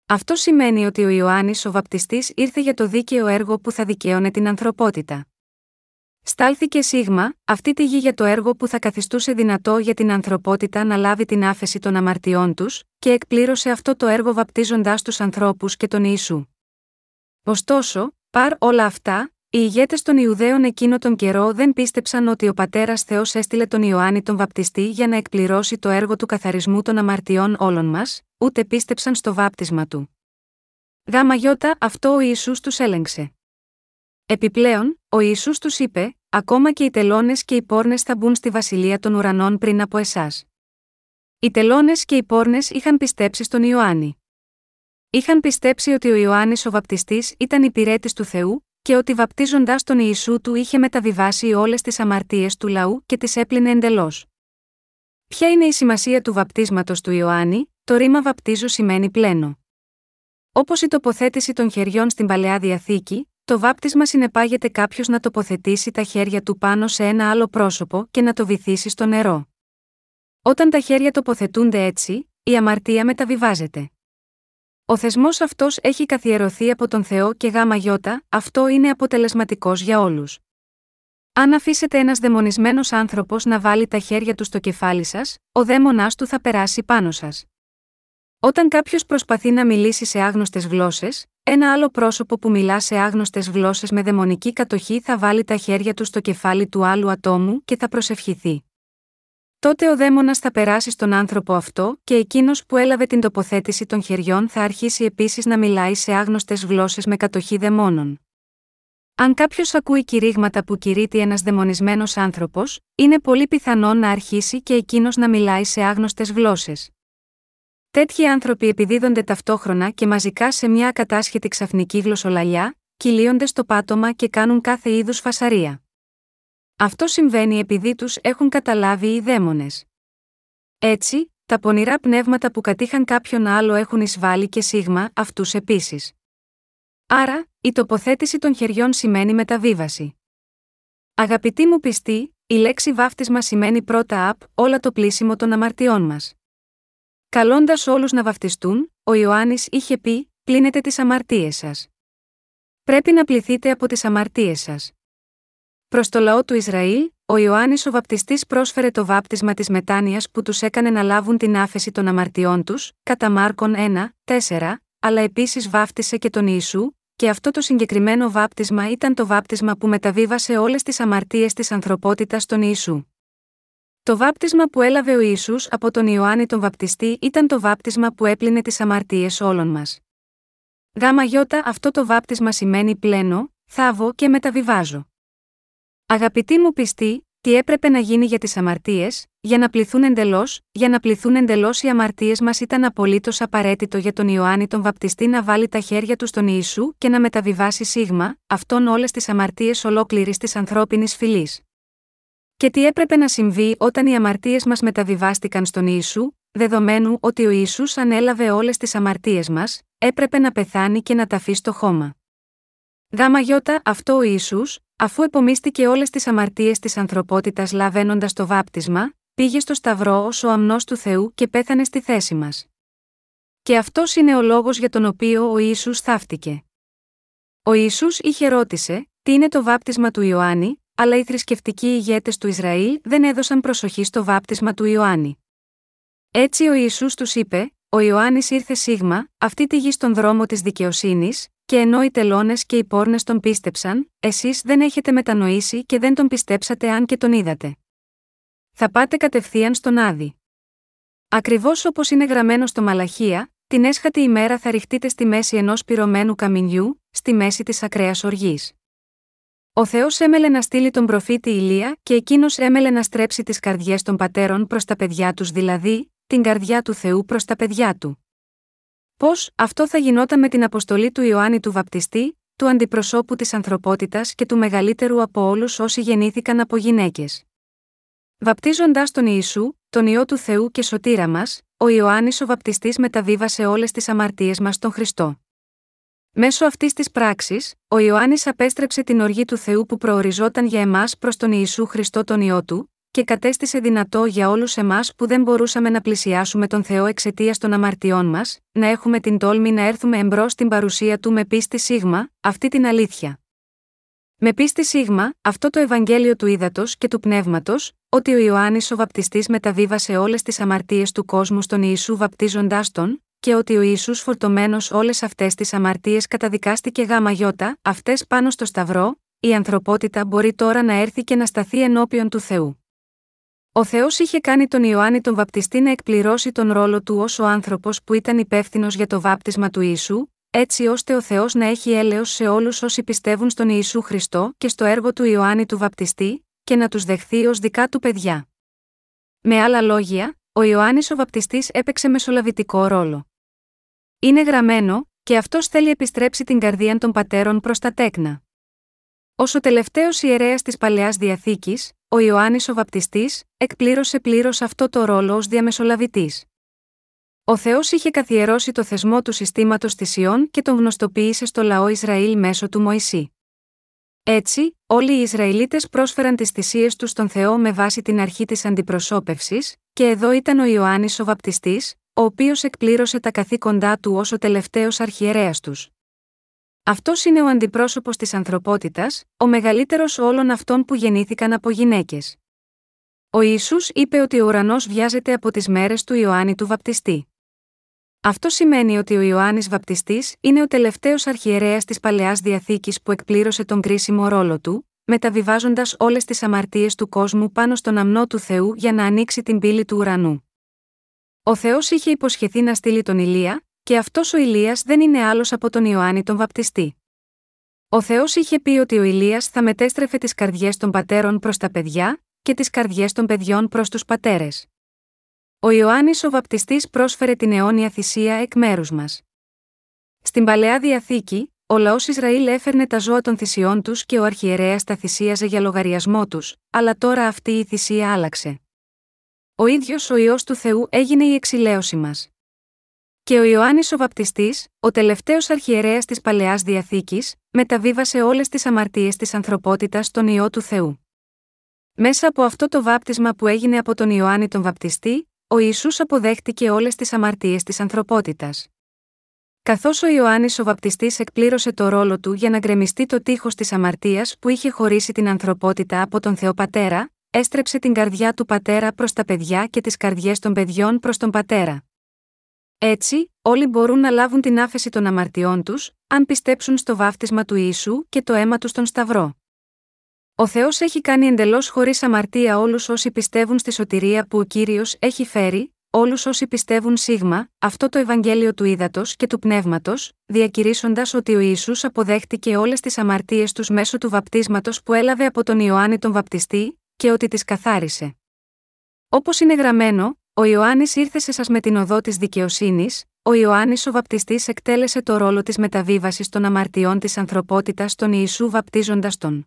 Αυτό σημαίνει ότι ο Ιωάννης ο βαπτιστής ήρθε για το δίκαιο έργο που θα δικαίωνε την ανθρωπότητα. Στάλθηκε σίγμα, αυτή τη γη για το έργο που θα καθιστούσε δυνατό για την ανθρωπότητα να λάβει την άφεση των αμαρτιών τους, και εκπλήρωσε αυτό το έργο βαπτίζοντάς τους ανθρώπους και τον Ιησού. Ωστόσο, παρ όλα αυτά, οι ηγέτες των Ιουδαίων εκείνο τον καιρό δεν πίστεψαν ότι ο πατέρας Θεός έστειλε τον Ιωάννη τον βαπτιστή για να εκπληρώσει το έργο του καθαρισμού των αμαρτιών όλων μας, ούτε πίστεψαν στο βάπτισμα του. Γάμα γιώτα αυτό ο Ιησούς τους έλεγξε. Επιπλέον, ο Ιησούς τους είπε: Ακόμα και οι τελώνες και οι πόρνες θα μπουν στη βασιλεία των ουρανών πριν από εσάς. Οι τελώνες και οι πόρνες είχαν πιστέψει στον Ιωάννη. Είχαν πιστέψει ότι ο Ιωάννης ο βαπτιστής ήταν υπηρέτης του Θεού, και ότι βαπτίζοντα τον Ιησού του είχε μεταβιβάσει όλες τις αμαρτίες του λαού και τις έπλυνε εντελώς. Ποια είναι η σημασία του βαπτίσματος του Ιωάννη, το ρήμα βαπτίζω σημαίνει πλένο. Όπως η τοποθέτηση των χεριών στην παλαιά διαθήκη, το βάπτισμα συνεπάγεται κάποιος να τοποθετήσει τα χέρια του πάνω σε ένα άλλο πρόσωπο και να το βυθίσει στο νερό. Όταν τα χέρια τοποθετούνται έτσι, η αμαρτία μεταβιβάζεται. Ο θεσμός αυτός έχει καθιερωθεί από τον Θεό και γάμα γιώτα, αυτό είναι αποτελεσματικός για όλους. Αν αφήσετε ένας δαιμονισμένος άνθρωπος να βάλει τα χέρια του στο κεφάλι σας, ο δαίμονάς του θα περάσει πάνω σας. Όταν κάποιος προσπαθεί να μιλήσει σε άγνωστες γλώσσες, ένα άλλο πρόσωπο που μιλά σε άγνωστες γλώσσες με δαιμονική κατοχή θα βάλει τα χέρια του στο κεφάλι του άλλου ατόμου και θα προσευχηθεί. Τότε ο δαίμονας θα περάσει στον άνθρωπο αυτό και εκείνος που έλαβε την τοποθέτηση των χεριών θα αρχίσει επίσης να μιλάει σε άγνωστες γλώσσες με κατοχή δαιμόνων. Αν κάποιος ακούει κηρύγματα που κηρύττει ένας δαιμονισμένος άνθρωπος, είναι πολύ πιθανό να αρχίσει και εκείνος να μιλάει σε άγνωστες γλώσσες. Τέτοιοι άνθρωποι επιδίδονται ταυτόχρονα και μαζικά σε μια ακατάσχετη ξαφνική γλωσσολαλιά, κυλίονται στο πάτωμα και κάνουν κάθε είδους φασαρία. Αυτό συμβαίνει επειδή τους έχουν καταλάβει οι δαίμονες. Έτσι, τα πονηρά πνεύματα που κατήχαν κάποιον άλλο έχουν εισβάλει και σίγμα αυτούς επίσης. Άρα, η τοποθέτηση των χεριών σημαίνει μεταβίβαση. Αγαπητοί μου πιστοί, η λέξη βάφτισμα σημαίνει πρώτα απ' όλα το πλήσιμο των αμαρτιών μας. Καλώντας όλους να βαφτιστούν, ο Ιωάννης είχε πει: Πλύνετε τις αμαρτίες σας. Πρέπει να πληθείτε από τις αμαρτίες σας. Προς το λαό του Ισραήλ, ο Ιωάννης ο Βαπτιστής πρόσφερε το βάπτισμα της μετάνοιας που τους έκανε να λάβουν την άφεση των αμαρτιών τους, κατά Μάρκον 1, 4, αλλά επίσης βάφτισε και τον Ιησού, και αυτό το συγκεκριμένο βάπτισμα ήταν το βάπτισμα που μεταβίβασε όλες τις αμαρτίες της ανθρωπότητας στον Ιησού. Το βάπτισμα που έλαβε ο Ιησούς από τον Ιωάννη τον Βαπτιστή ήταν το βάπτισμα που έπλυνε τις αμαρτίες όλων μας. Γάμα γιώτα αυτό το βάπτισμα σημαίνει πλένω, θάβω και μεταβιβάζω. Αγαπητοί μου πιστοί, τι έπρεπε να γίνει για τις αμαρτίες, για να πληθούν εντελώς, για να πληθούν εντελώς οι αμαρτίες μας ήταν απολύτως απαραίτητο για τον Ιωάννη τον Βαπτιστή να βάλει τα χέρια του στον Ιησού και να μεταβιβάσει σίγμα, αυτόν όλες τις αμαρτίες ολόκληρης της ανθρώπινης φυλής. Και τι έπρεπε να συμβεί όταν οι αμαρτίες μας μεταβιβάστηκαν στον Ιησού, δεδομένου ότι ο Ιησούς ανέλαβε όλες τις αμαρτίες μας, έπρεπε να πεθάνει και να ταφεί στο χώμα. Γάμα γιώτα αυτό ο Ιησούς, αφού επομίστηκε όλες τις αμαρτίες της ανθρωπότητας λαβαίνοντας το βάπτισμα, πήγε στο Σταυρό ως ο αμνός του Θεού και πέθανε στη θέση μας. Και αυτός είναι ο λόγος για τον οποίο ο Ισού θαύτηκε. Ο Ισού είχε ρώτησε, τι είναι το βάπτισμα του Ιωάννη, αλλά οι θρησκευτικοί ηγέτες του Ισραήλ δεν έδωσαν προσοχή στο βάπτισμα του Ιωάννη. Έτσι ο Ιησούς τους είπε: Ο Ιωάννης ήρθε σίγμα, αυτή τη γη στον δρόμο της δικαιοσύνης, και ενώ οι τελώνες και οι πόρνες τον πίστεψαν, εσείς δεν έχετε μετανοήσει και δεν τον πιστέψατε αν και τον είδατε. θα πάτε κατευθείαν στον Άδη. Ακριβώς όπως είναι γραμμένο στο Μαλαχία, την έσχατη ημέρα θα ρηχτείτε στη μέση ενός πυρωμένου καμινιού, στη μέση της ακραίας οργής. Ο Θεός έμελε να στείλει τον προφήτη Ηλία και εκείνος έμελε να στρέψει τις καρδιές των πατέρων προς τα παιδιά τους, δηλαδή, την καρδιά του Θεού προς τα παιδιά του. Πώς αυτό θα γινόταν με την αποστολή του Ιωάννη του Βαπτιστή, του αντιπροσώπου της ανθρωπότητας και του μεγαλύτερου από όλους όσοι γεννήθηκαν από γυναίκες. Βαπτίζοντας τον Ιησού, τον ιό του Θεού και σωτήρα μας, ο Ιωάννης ο Βαπτιστής μεταβίβασε όλες τις αμαρτίες μας στον Χριστό. Μέσω αυτής της πράξης, ο Ιωάννης απέστρεψε την οργή του Θεού που προοριζόταν για εμάς προς τον Ιησού Χριστό τον ιό του, και κατέστησε δυνατό για όλους εμάς που δεν μπορούσαμε να πλησιάσουμε τον Θεό εξαιτίας των αμαρτιών μας, να έχουμε την τόλμη να έρθουμε εμπρός στην παρουσία του με πίστη σίγμα, αυτή την αλήθεια. Με πίστη σίγμα, αυτό το Ευαγγέλιο του ύδατο και του πνεύματος, ότι ο Ιωάννης ο Βαπτιστής μεταβίβασε όλες τις αμαρτίες του κόσμου στον Ιησού βαπτίζοντάς τον, και ότι ο Ισού φορτωμένος όλες αυτές τις αμαρτίες καταδικάστηκε γάμα γιώτα, αυτές πάνω στο Σταυρό, η ανθρωπότητα μπορεί τώρα να έρθει και να σταθεί ενώπιον του Θεού. Ο Θεός είχε κάνει τον Ιωάννη τον Βαπτιστή να εκπληρώσει τον ρόλο του ως ο άνθρωπος που ήταν υπεύθυνος για το βάπτισμα του Ιησού, έτσι ώστε ο Θεός να έχει έλεος σε όλους όσοι πιστεύουν στον Ιησού Χριστό και στο έργο του Ιωάννη του Βαπτιστή, και να τους δεχθεί ως δικά του παιδιά. Με άλλα λόγια, ο Ιωάννης ο Βαπτιστής έπαιξε μεσολαβητικό ρόλο. Είναι γραμμένο, και αυτός θέλει επιστρέψει την καρδία των πατέρων προς τα τέκνα. Ω ο τελευταίος ιερέας της παλαιάς διαθήκης, ο Ιωάννης ο Βαπτιστής, εκπλήρωσε πλήρως αυτό το ρόλο ως διαμεσολαβητής. Ο Θεός είχε καθιερώσει το θεσμό του συστήματος της Ιών και τον γνωστοποίησε στο λαό Ισραήλ μέσω του Μωυσή. Έτσι, όλοι οι Ισραηλίτες πρόσφεραν τις θυσίες τους στον Θεό με βάση την αρχή της αντιπροσώπευσης, και εδώ ήταν ο Ιωάννης ο Βαπτιστής, ο οποίος εκπλήρωσε τα καθήκοντά του ως ο τελευταίος αρχιερέας τους. Αυτός είναι ο αντιπρόσωπος της ανθρωπότητας, ο μεγαλύτερος όλων αυτών που γεννήθηκαν από γυναίκες. Ο Ιησούς είπε ότι ο ουρανός βιάζεται από τις μέρες του Ιωάννη του Βαπτιστή. Αυτό σημαίνει ότι ο Ιωάννης Βαπτιστής είναι ο τελευταίος αρχιερέας της παλαιάς διαθήκης που εκπλήρωσε τον κρίσιμο ρόλο του, μεταβιβάζοντας όλες τις αμαρτίες του κόσμου πάνω στον αμνό του Θεού για να ανοίξει την πύλη του ουρανού. Ο Θεός είχε υποσχεθεί να στείλει τον Ηλία, και αυτός ο Ηλίας δεν είναι άλλος από τον Ιωάννη τον Βαπτιστή. Ο Θεός είχε πει ότι ο Ηλίας θα μετέστρεφε τις καρδιές των πατέρων προς τα παιδιά, και τις καρδιές των παιδιών προς τους πατέρες. Ο Ιωάννης ο Βαπτιστής πρόσφερε την αιώνια θυσία εκ μέρους μας. Στην παλαιά διαθήκη, ο λαός Ισραήλ έφερνε τα ζώα των θυσιών τους και ο αρχιερέας τα θυσίαζε για λογαριασμό τους, αλλά τώρα αυτή η θυσία άλλαξε. Ο ίδιος ο ιό του Θεού έγινε η εξηλαίωση μας. Και ο Ιωάννης ο Βαπτιστής, ο τελευταίος αρχιερέας της παλαιάς διαθήκης, μεταβίβασε όλες τις αμαρτίες της ανθρωπότητας στον ιό του Θεού. Μέσα από αυτό το βάπτισμα που έγινε από τον Ιωάννη τον Βαπτιστή, ο Ιησούς αποδέχτηκε όλες τις αμαρτίες της ανθρωπότητας. Καθώς ο Ιωάννης ο Βαπτιστής εκπλήρωσε το ρόλο του για να γκρεμιστεί το τείχος της αμαρτίας που είχε χωρίσει την ανθρωπότητα από τον Θεό Πατέρα, έστρεψε την καρδιά του πατέρα προς τα παιδιά και τις καρδιές των παιδιών προς τον πατέρα. Έτσι, όλοι μπορούν να λάβουν την άφεση των αμαρτιών τους, αν πιστέψουν στο βάφτισμα του Ιησού και το αίμα τους στον Σταυρό. Ο Θεός έχει κάνει εντελώς χωρίς αμαρτία όλους όσοι πιστεύουν στη σωτηρία που ο κύριος έχει φέρει, όλους όσοι πιστεύουν σίγμα, αυτό το Ευαγγέλιο του ύδατο και του πνεύματος, διακηρύσσοντας ότι ο Ισού αποδέχτηκε όλες τις αμαρτίες τους μέσω του βαπτίσματος που έλαβε από τον Ιωάννη τον Βαπτιστή, και ότι τις καθάρισε. Όπως είναι γραμμένο, ο Ιωάννης ήρθε σε σας με την οδό της δικαιοσύνης, ο Ιωάννης ο Βαπτιστής εκτέλεσε το ρόλο της μεταβίβασης των αμαρτιών της ανθρωπότητας στον Ιησού βαπτίζοντας τον.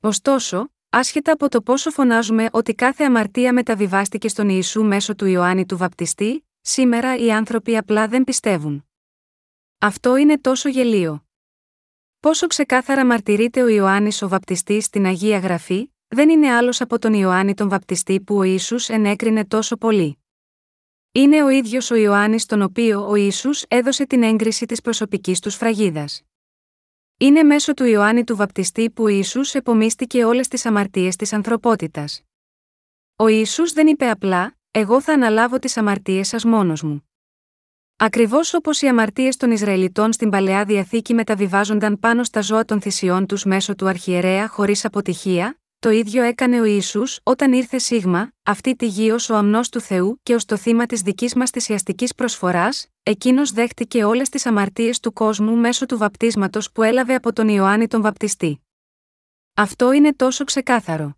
Ωστόσο, άσχετα από το πόσο φωνάζουμε ότι κάθε αμαρτία μεταβιβάστηκε στον Ιησού μέσω του Ιωάννη του Βαπτιστή, σήμερα οι άνθρωποι απλά δεν πιστεύουν. Αυτό είναι τόσο γελίο. Πόσο ξεκάθαρα μαρτυρείται ο Ιωάννης ο Βαπτιστής στην Αγία Γραφή, δεν είναι άλλος από τον Ιωάννη τον Βαπτιστή που ο Ιησούς ενέκρινε τόσο πολύ. Είναι ο ίδιος ο Ιωάννης τον οποίο ο Ιησούς έδωσε την έγκριση της προσωπικής του σφραγίδας. Είναι μέσω του Ιωάννη του Βαπτιστή που ο Ιησούς επομίστηκε όλες τις αμαρτίες της ανθρωπότητας. Ο Ιησούς δεν είπε απλά «Εγώ θα αναλάβω τις αμαρτίες σας μόνος μου». Ακριβώς όπως οι αμαρτίες των Ισραηλιτών στην παλαιά διαθήκη μεταβιβάζονταν πάνω στα ζώα των θυσιών τους μέσω του αρχιερέα χωρίς αποτυχία, το ίδιο έκανε ο Ισού όταν ήρθε σίγμα, αυτή τη γη ως ο αμνός του Θεού και ως το θύμα της δικής μας θυσιαστική προσφοράς, εκείνος δέχτηκε όλες τις αμαρτίες του κόσμου μέσω του βαπτίσματος που έλαβε από τον Ιωάννη τον Βαπτιστή. Αυτό είναι τόσο ξεκάθαρο.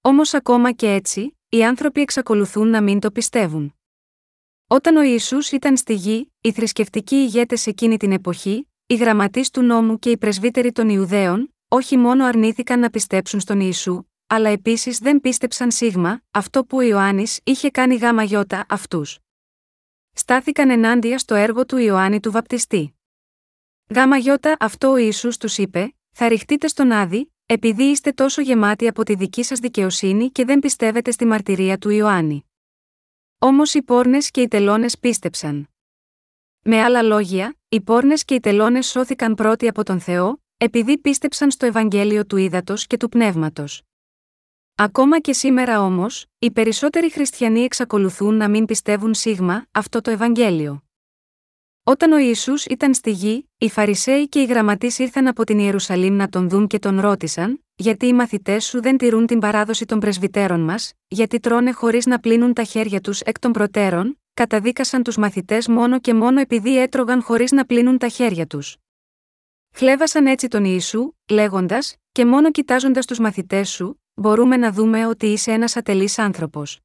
Όμως ακόμα και έτσι, οι άνθρωποι εξακολουθούν να μην το πιστεύουν. Όταν ο Ιησούς ήταν στη γη, οι θρησκευτικοί ηγέτες εκείνη την εποχή, οι γραμματείς του νόμου και οι πρεσβύτεροι των Ιουδαίων, όχι μόνο αρνήθηκαν να πιστέψουν στον Ιησού, αλλά επίσης δεν πίστεψαν σίγμα, αυτό που ο Ιωάννης είχε κάνει γάμα γιώτα αυτούς. Στάθηκαν ενάντια στο έργο του Ιωάννη του Βαπτιστή. Γάμα γιώτα αυτό ο Ιησούς τους είπε: Θα ρηχτείτε στον Άδη, επειδή είστε τόσο γεμάτοι από τη δική σας δικαιοσύνη και δεν πιστεύετε στη μαρτυρία του Ιωάννη. Όμως οι πόρνες και οι τελώνες πίστεψαν. Με άλλα λόγια, οι πόρνες και οι τελώνες σώθηκαν πρώτοι από τον Θεό, επειδή πίστεψαν στο Ευαγγέλιο του Ήδατος και του Πνεύματος. Ακόμα και σήμερα όμως, οι περισσότεροι χριστιανοί εξακολουθούν να μην πιστεύουν σίγμα αυτό το Ευαγγέλιο. Όταν ο Ισού ήταν στη γη, οι Φαρισαίοι και οι γραμματείς ήρθαν από την Ιερουσαλήμ να τον δουν και τον ρώτησαν: Γιατί οι μαθητές σου δεν τηρούν την παράδοση των πρεσβυτέρων μας, γιατί τρώνε χωρίς να πλύνουν τα χέρια τους εκ των προτέρων, καταδίκασαν τους μαθητές μόνο και μόνο επειδή έτρωγαν χωρίς να πλύνουν τα χέρια τους. Χλέβασαν έτσι τον Ιησού, λέγοντας, και μόνο κοιτάζοντας τους μαθητές σου, μπορούμε να δούμε ότι είσαι ένας ατελής άνθρωπος.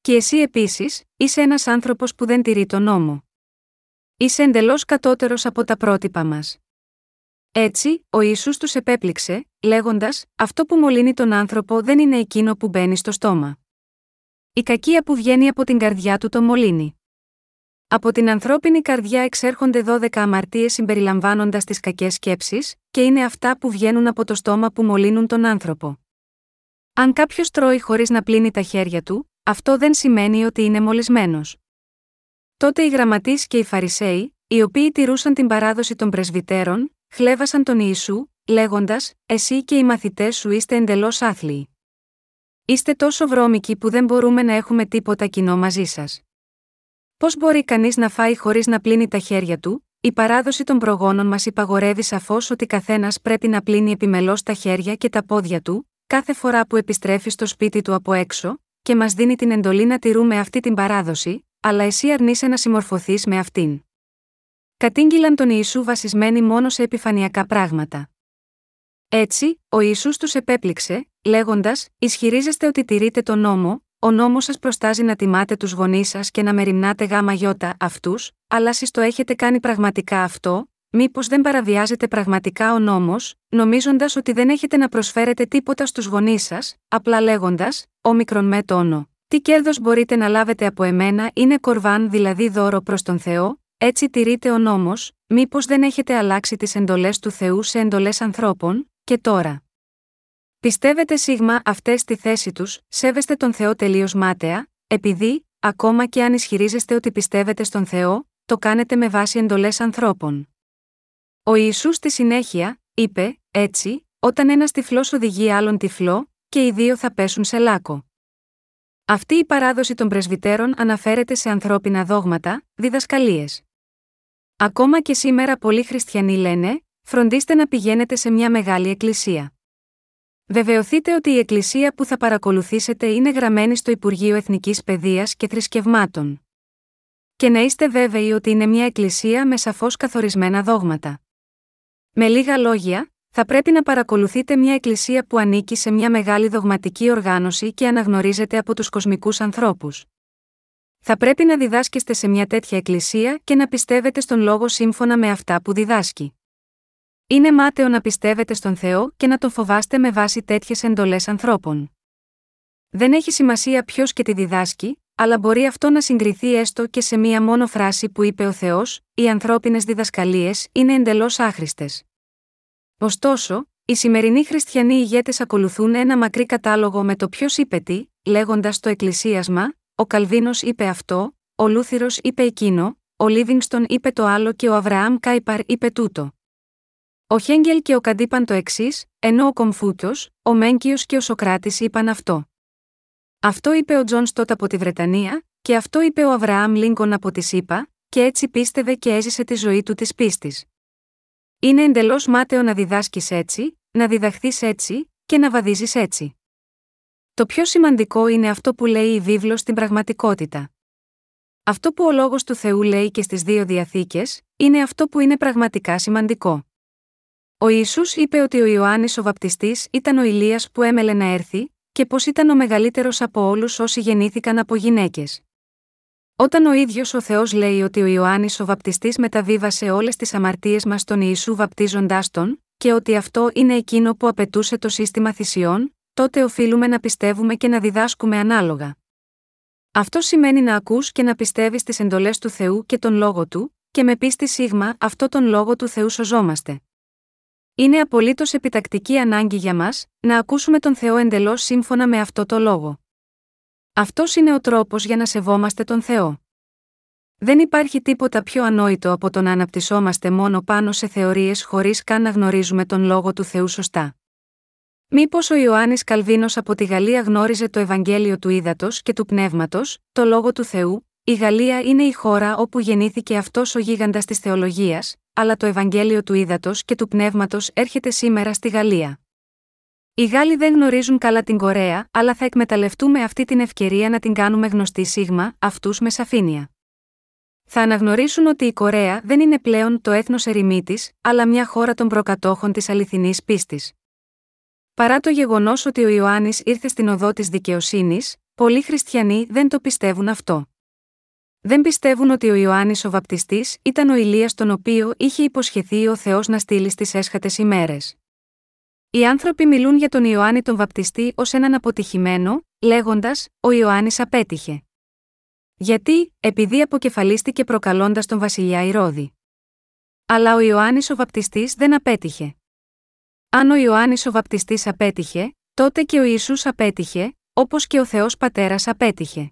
Και εσύ επίσης, είσαι ένας άνθρωπος που δεν τηρεί τον νόμο. Είσαι εντελώς κατώτερος από τα πρότυπα μας. Έτσι, ο Ισού τους επέπληξε, λέγοντας: Αυτό που μολύνει τον άνθρωπο δεν είναι εκείνο που μπαίνει στο στόμα. Η κακία που βγαίνει από την καρδιά του το μολύνει. Από την ανθρώπινη καρδιά εξέρχονται 12 αμαρτίες συμπεριλαμβάνοντας τις κακές σκέψεις, και είναι αυτά που βγαίνουν από το στόμα που μολύνουν τον άνθρωπο. Αν κάποιος τρώει χωρίς να πλύνει τα χέρια του, αυτό δεν σημαίνει ότι είναι μολυσμένος. Τότε οι γραμματείς και οι Φαρισαίοι, οι οποίοι τηρούσαν την παράδοση των πρεσβυτέρων, χλέβασαν τον Ιησού, λέγοντας: Εσύ και οι μαθητές σου είστε εντελώς άθλιοι. Είστε τόσο βρώμικοι που δεν μπορούμε να έχουμε τίποτα κοινό μαζί σας. Πώς μπορεί κανείς να φάει χωρίς να πλύνει τα χέρια του, η παράδοση των προγόνων μας υπαγορεύει σαφώς ότι καθένας πρέπει να πλύνει επιμελώς τα χέρια και τα πόδια του, κάθε φορά που επιστρέφει στο σπίτι του από έξω, και μας δίνει την εντολή να τηρούμε αυτή την παράδοση, αλλά εσύ αρνείσαι να συμμορφωθείς με αυτήν. Κατήγγυλαν τον Ιησού βασισμένοι μόνο σε επιφανειακά πράγματα. Έτσι, ο Ιησούς τους επέπληξε, λέγοντας: Ισχυρίζεστε ότι τηρείτε τον νόμο, ο νόμος σας προστάζει να τιμάτε τους γονείς σας και να μεριμνάτε γάμα γιώτα αυτούς, αλλά εσείς το έχετε κάνει πραγματικά αυτό, μήπως δεν παραβιάζετε πραγματικά ο νόμος, νομίζοντας ότι δεν έχετε να προσφέρετε τίποτα στους γονείς σας, απλά λέγοντας: μικρον με τόνο. Τι κέρδος μπορείτε να λάβετε από εμένα είναι κορβάν δηλαδή δώρο προς τον Θεό, έτσι τηρείτε ο νόμος, μήπως δεν έχετε αλλάξει τις εντολές του Θεού σε εντολές ανθρώπων, και τώρα. Πιστεύετε σίγμα αυτές στη θέση τους, σέβεστε τον Θεό τελείως μάταια, επειδή, ακόμα και αν ισχυρίζεστε ότι πιστεύετε στον Θεό, το κάνετε με βάση εντολές ανθρώπων. Ο Ισού στη συνέχεια, είπε, έτσι, όταν ένας τυφλός οδηγεί άλλον τυφλό, και οι δύο θα πέσουν σε λάκκο. Αυτή η παράδοση των πρεσβυτέρων αναφέρεται σε ανθρώπινα δόγματα, διδασκαλίες. Ακόμα και σήμερα πολλοί χριστιανοί λένε, φροντίστε να πηγαίνετε σε μια μεγάλη εκκλησία. Βεβαιωθείτε ότι η εκκλησία που θα παρακολουθήσετε είναι γραμμένη στο Υπουργείο Εθνικής Παιδείας και Θρησκευμάτων. Και να είστε βέβαιοι ότι είναι μια εκκλησία με σαφώς καθορισμένα δόγματα. Με λίγα λόγια, θα πρέπει να παρακολουθείτε μια εκκλησία που ανήκει σε μια μεγάλη δογματική οργάνωση και αναγνωρίζεται από τους κοσμικούς ανθρώπους. Θα πρέπει να διδάσκεστε σε μια τέτοια εκκλησία και να πιστεύετε στον λόγο σύμφωνα με αυτά που διδάσκει. Είναι μάταιο να πιστεύετε στον Θεό και να τον φοβάστε με βάση τέτοιες εντολές ανθρώπων. Δεν έχει σημασία ποιος και τη διδάσκει, αλλά μπορεί αυτό να συγκριθεί έστω και σε μία μόνο φράση που είπε ο Θεός: Οι ανθρώπινες διδασκαλίες είναι εντελώς άχρηστες. Ωστόσο, οι σημερινοί χριστιανοί ηγέτες ακολουθούν ένα μακρύ κατάλογο με το ποιος είπε τι, λέγοντας το εκκλησίασμα, ο Καλβίνος είπε αυτό, ο Λούθυρος είπε εκείνο, ο Λίβινγκστον είπε το άλλο και ο Αβραάμ Κάιπαρ είπε τούτο. Ο Χέγκελ και ο Καντ είπαν το εξής, ενώ ο Κομφούκιος, ο Μένγκιο και ο Σοκράτης είπαν αυτό. Αυτό είπε ο Τζον Στοτ από τη Βρετανία, και αυτό είπε ο Αβραάμ Λίνκολν από τις ΗΠΑ, και έτσι πίστευε και έζησε τη ζωή του της πίστης. Είναι εντελώς μάταιο να διδάσκεις έτσι, να διδαχθείς έτσι, και να βαδίζεις έτσι. Το πιο σημαντικό είναι αυτό που λέει η βίβλος στην πραγματικότητα. Αυτό που ο λόγος του Θεού λέει και στις δύο διαθήκες, είναι αυτό που είναι πραγματικά σημαντικό. Ο Ιησούς είπε ότι ο Ιωάννης ο βαπτιστής ήταν ο Ηλίας που έμελε να έρθει, και πως ήταν ο μεγαλύτερος από όλους όσοι γεννήθηκαν από γυναίκες. Όταν ο ίδιος ο Θεός λέει ότι ο Ιωάννης ο βαπτιστής μεταβίβασε όλες τις αμαρτίες μας στον Ιησού βαπτίζοντάς τον, και ότι αυτό είναι εκείνο που απαιτούσε το σύστημα θυσιών, τότε οφείλουμε να πιστεύουμε και να διδάσκουμε ανάλογα. Αυτό σημαίνει να ακούς και να πιστεύεις τις εντολές του Θεού και τον λόγο του, και με πίστη σίγμα αυτό τον λόγο του Θεού σωζόμαστε. Είναι απολύτως επιτακτική ανάγκη για μας να ακούσουμε τον Θεό εντελώς σύμφωνα με αυτό το λόγο. Αυτός είναι ο τρόπος για να σεβόμαστε τον Θεό. Δεν υπάρχει τίποτα πιο ανόητο από το να αναπτυσσόμαστε μόνο πάνω σε θεωρίες χωρίς καν να γνωρίζουμε τον λόγο του Θεού σωστά. Μήπως ο Ιωάννης Καλβίνος από τη Γαλλία γνώριζε το Ευαγγέλιο του Ήδατος και του Πνεύματος, το λόγο του Θεού, η Γαλλία είναι η χώρα όπου γεννήθηκε αυτός ο γίγαντας της θεολογίας, αλλά το Ευαγγέλιο του Ήδατος και του Πνεύματος έρχεται σήμερα στη Γαλλία. Οι Γάλλοι δεν γνωρίζουν καλά την Κορέα, αλλά θα εκμεταλλευτούμε αυτή την ευκαιρία να την κάνουμε γνωστή σίγμα, αυτούς με σαφήνεια. Θα αναγνωρίσουν ότι η Κορέα δεν είναι πλέον το έθνος ερημίτη, αλλά μια χώρα των προκατόχων της αληθινής πίστης. Παρά το γεγονός ότι ο Ιωάννης ήρθε στην οδό της δικαιοσύνης, πολλοί χριστιανοί δεν το πιστεύουν αυτό. Δεν πιστεύουν ότι ο Ιωάννης ο Βαπτιστής ήταν ο Ηλίας τον οποίο είχε υποσχεθεί ο Θεός να στείλει στις έσχατες ημέρες. Οι άνθρωποι μιλούν για τον Ιωάννη τον Βαπτιστή ως έναν αποτυχημένο, λέγοντας: Ο Ιωάννης απέτυχε. Γιατί, επειδή αποκεφαλίστηκε προκαλώντας τον βασιλιά Ηρώδη. Αλλά ο Ιωάννης ο Βαπτιστής δεν απέτυχε. Αν ο Ιωάννης ο Βαπτιστής απέτυχε, τότε και ο Ιησούς απέτυχε, όπως και ο Θεός Πατέρας απέτυχε.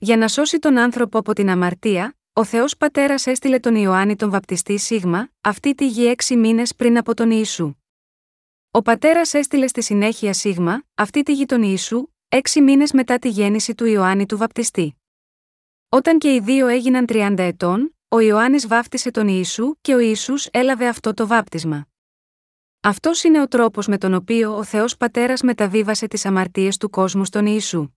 Για να σώσει τον άνθρωπο από την αμαρτία, ο Θεός Πατέρας έστειλε τον Ιωάννη τον Βαπτιστή Σίγμα, αυτή τη γη έξι μήνες πριν από τον Ιησού. Ο πατέρας έστειλε στη συνέχεια Σίγμα, αυτή τη γη τον Ιησού, έξι μήνες μετά τη γέννηση του Ιωάννη του Βαπτιστή. Όταν και οι δύο έγιναν 30 ετών, ο Ιωάννης βάφτισε τον Ιησού και ο Ιησούς έλαβε αυτό το βάπτισμα. Αυτός είναι ο τρόπος με τον οποίο ο Θεός Πατέρας μεταβίβασε τις αμαρτίες του κόσμου στον Ιησού.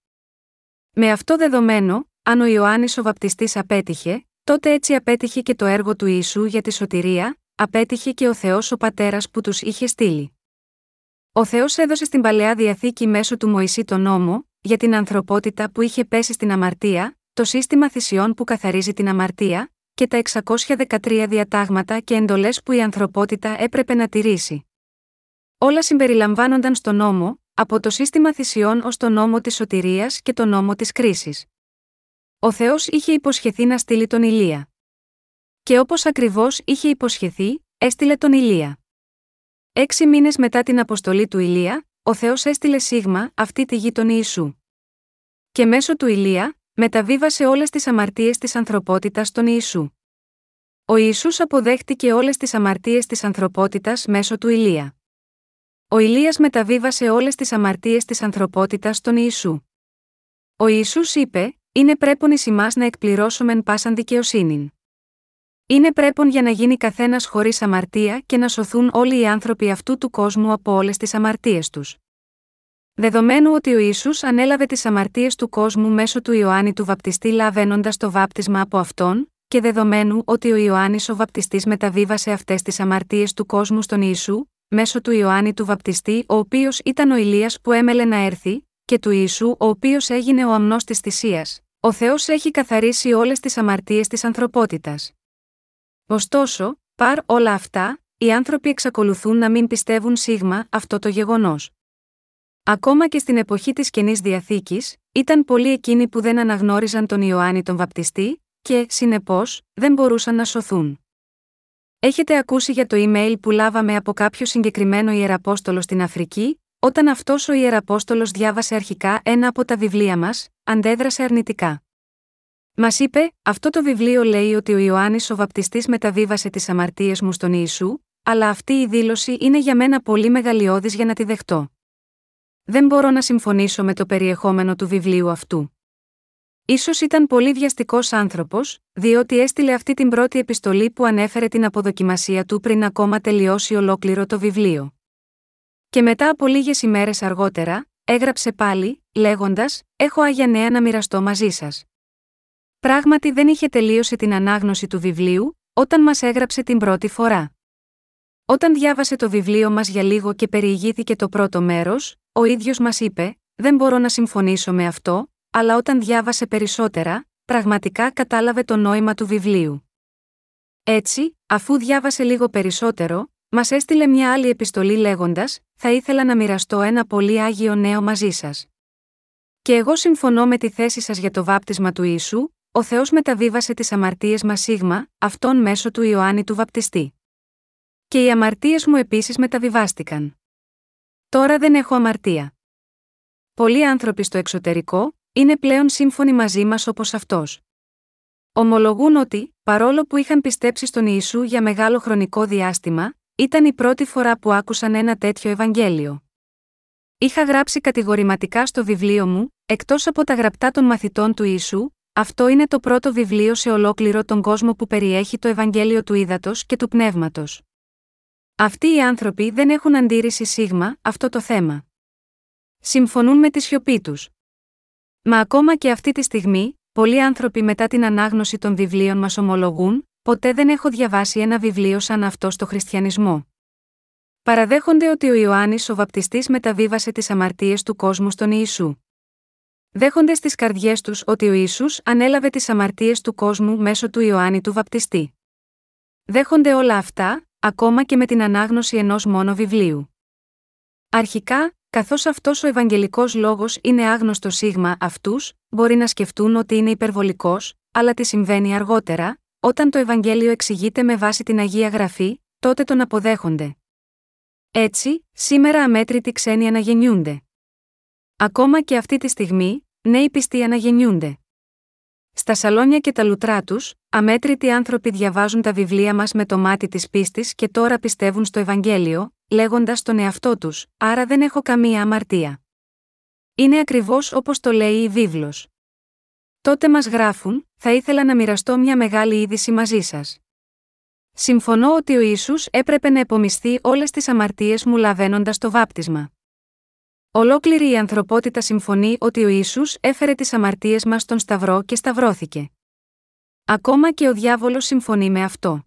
Με αυτό δεδομένο, αν ο Ιωάννης ο Βαπτιστής απέτυχε, τότε έτσι απέτυχε και το έργο του Ιησού για τη σωτηρία, απέτυχε και ο Θεός ο Πατέρας που τους είχε στείλει. Ο Θεός έδωσε στην παλαιά διαθήκη μέσω του Μωυσή τον νόμο, για την ανθρωπότητα που είχε πέσει στην αμαρτία, το σύστημα θυσιών που καθαρίζει την αμαρτία, και τα 613 διατάγματα και εντολές που η ανθρωπότητα έπρεπε να τηρήσει. Όλα συμπεριλαμβάνονταν στο νόμο, από το σύστημα θυσιών ως το νόμο της σωτηρίας και το νόμο της κρίσης. Ο Θεός είχε υποσχεθεί να στείλει τον Ηλία. Και όπως ακριβώς είχε υποσχεθεί, έστειλε τον Ηλία. Έξι μήνες μετά την αποστολή του Ηλία, ο Θεός έστειλε Σίγμα, αυτή τη γη των Ιησού. Και μέσω του Ηλία, μεταβίβασε όλες τις αμαρτίες της ανθρωπότητας στον Ιησού. Ο Ιησούς αποδέχτηκε όλες τις αμαρτίες της ανθρωπότητας μέσω του Ηλία. Ο Ηλίας μεταβίβασε όλες τις αμαρτίες της ανθρωπότητας στον Ιησού. Ο Ιησούς είπε, είναι πρέπον εις εμάς να εκπληρώσομεν πάσαν δικαιοσύνην. Είναι πρέπον για να γίνει καθένας χωρίς αμαρτία και να σωθούν όλοι οι άνθρωποι αυτού του κόσμου από όλες τις αμαρτίες τους. Δεδομένου ότι ο Ιησούς ανέλαβε τις αμαρτίες του κόσμου μέσω του Ιωάννη του Βαπτιστή λαβαίνοντας το βάπτισμα από αυτόν, και δεδομένου ότι ο Ιωάννης ο Βαπτιστής μεταβίβασε αυτές τις αμαρτίες του κόσμου στον Ιησού, μέσω του Ιωάννη του Βαπτιστή, ο οποίος ήταν ο Ηλίας που έμελε να έρθει, και του Ιησού, ο οποίος έγινε ο αμνός της θυσίας. Ο Θεός έχει καθαρίσει όλες τις αμαρτίες της ανθρωπότητας. Ωστόσο, παρ όλα αυτά, οι άνθρωποι εξακολουθούν να μην πιστεύουν σίγμα αυτό το γεγονός. Ακόμα και στην εποχή της καινής διαθήκης, ήταν πολλοί εκείνοι που δεν αναγνώριζαν τον Ιωάννη τον Βαπτιστή, και, συνεπώς, δεν μπορούσαν να σωθούν. Έχετε ακούσει για το email που λάβαμε από κάποιο συγκεκριμένο ιεραπόστολο στην Αφρική, όταν αυτός ο ιεραπόστολος διάβασε αρχικά ένα από τα βιβλία μας, αντέδρασε αρνητικά. Μας είπε, αυτό το βιβλίο λέει ότι ο Ιωάννης ο Βαπτιστής μεταβίβασε τις αμαρτίες μου στον Ιησού, αλλά αυτή η δήλωση είναι για μένα πολύ μεγαλειώδης για να τη δεχτώ. Δεν μπορώ να συμφωνήσω με το περιεχόμενο του βιβλίου αυτού. Ίσως ήταν πολύ βιαστικός άνθρωπος, διότι έστειλε αυτή την πρώτη επιστολή που ανέφερε την αποδοκιμασία του πριν ακόμα τελειώσει ολόκληρο το βιβλίο. Και μετά από λίγες ημέρες αργότερα, έγραψε πάλι, λέγοντας: Έχω άγια νέα να μοιραστώ μαζί σας. Πράγματι δεν είχε τελείωσει την ανάγνωση του βιβλίου, όταν μας έγραψε την πρώτη φορά. Όταν διάβασε το βιβλίο μας για λίγο και περιηγήθηκε το πρώτο μέρος, ο ίδιος μας είπε: Δεν μπορώ να συμφωνήσω με αυτό, αλλά όταν διάβασε περισσότερα, πραγματικά κατάλαβε το νόημα του βιβλίου. Έτσι, αφού διάβασε λίγο περισσότερο, μας έστειλε μια άλλη επιστολή λέγοντας: Θα ήθελα να μοιραστώ ένα πολύ άγιο νέο μαζί σας. Και εγώ συμφωνώ με τη θέση σας για το βάπτισμα του Ιησού, ο Θεός μεταβίβασε τις αμαρτίες μας σίγμα, αυτόν μέσω του Ιωάννη του Βαπτιστή. Και οι αμαρτίες μου επίσης μεταβιβάστηκαν. Τώρα δεν έχω αμαρτία. Πολλοί άνθρωποι στο εξωτερικό είναι πλέον σύμφωνοι μαζί μας όπως αυτός. Ομολογούν ότι, παρόλο που είχαν πιστέψει στον Ιησού για μεγάλο χρονικό διάστημα, ήταν η πρώτη φορά που άκουσαν ένα τέτοιο Ευαγγέλιο. Είχα γράψει κατηγορηματικά στο βιβλίο μου, εκτός από τα γραπτά των μαθητών του Ιησού, αυτό είναι το πρώτο βιβλίο σε ολόκληρο τον κόσμο που περιέχει το Ευαγγέλιο του Ήδατος και του Πνεύματος. Αυτοί οι άνθρωποι δεν έχουν αντίρρηση σίγμα αυτό το θέμα. Συμφωνούν με τη σιωπή τους. Μα ακόμα και αυτή τη στιγμή, πολλοί άνθρωποι μετά την ανάγνωση των βιβλίων μας ομολογούν, ποτέ δεν έχω διαβάσει ένα βιβλίο σαν αυτό στο χριστιανισμό. Παραδέχονται ότι ο Ιωάννης ο Βαπτιστής μεταβίβασε τις αμαρτίες του κόσμου στον Ιησού. Δέχονται στις καρδιές τους ότι ο Ισού ανέλαβε τις αμαρτίες του κόσμου μέσω του Ιωάννη του Βαπτιστή. Δέχονται όλα αυτά, ακόμα και με την ανάγνωση ενός μόνο βιβλίου. Αρχικά, καθώς αυτός ο Ευαγγελικός λόγος είναι άγνωστο σίγμα αυτούς, μπορεί να σκεφτούν ότι είναι υπερβολικός, αλλά τι συμβαίνει αργότερα, όταν το Ευαγγέλιο εξηγείται με βάση την Αγία Γραφή, τότε τον αποδέχονται. Έτσι, σήμερα αμέτρητοι ξένοι αναγεννιούνται. Ακόμα και αυτή τη στιγμή, νέοι πιστοί αναγεννιούνται. Στα σαλόνια και τα λουτρά τους, αμέτρητοι άνθρωποι διαβάζουν τα βιβλία μας με το μάτι της πίστης και τώρα πιστεύουν στο Ευαγγέλιο, λέγοντας στον εαυτό τους: Άρα δεν έχω καμία αμαρτία. Είναι ακριβώς όπως το λέει η βίβλος. Τότε μας γράφουν: Θα ήθελα να μοιραστώ μια μεγάλη είδηση μαζί σας. Συμφωνώ ότι ο Ισού έπρεπε να επομιστεί όλες τις αμαρτίες μου λαβαίνοντας το βάπτισμα. Ολόκληρη η ανθρωπότητα συμφωνεί ότι ο Ισού έφερε τις αμαρτίες μας στον Σταυρό και σταυρώθηκε. Ακόμα και ο διάβολος συμφωνεί με αυτό.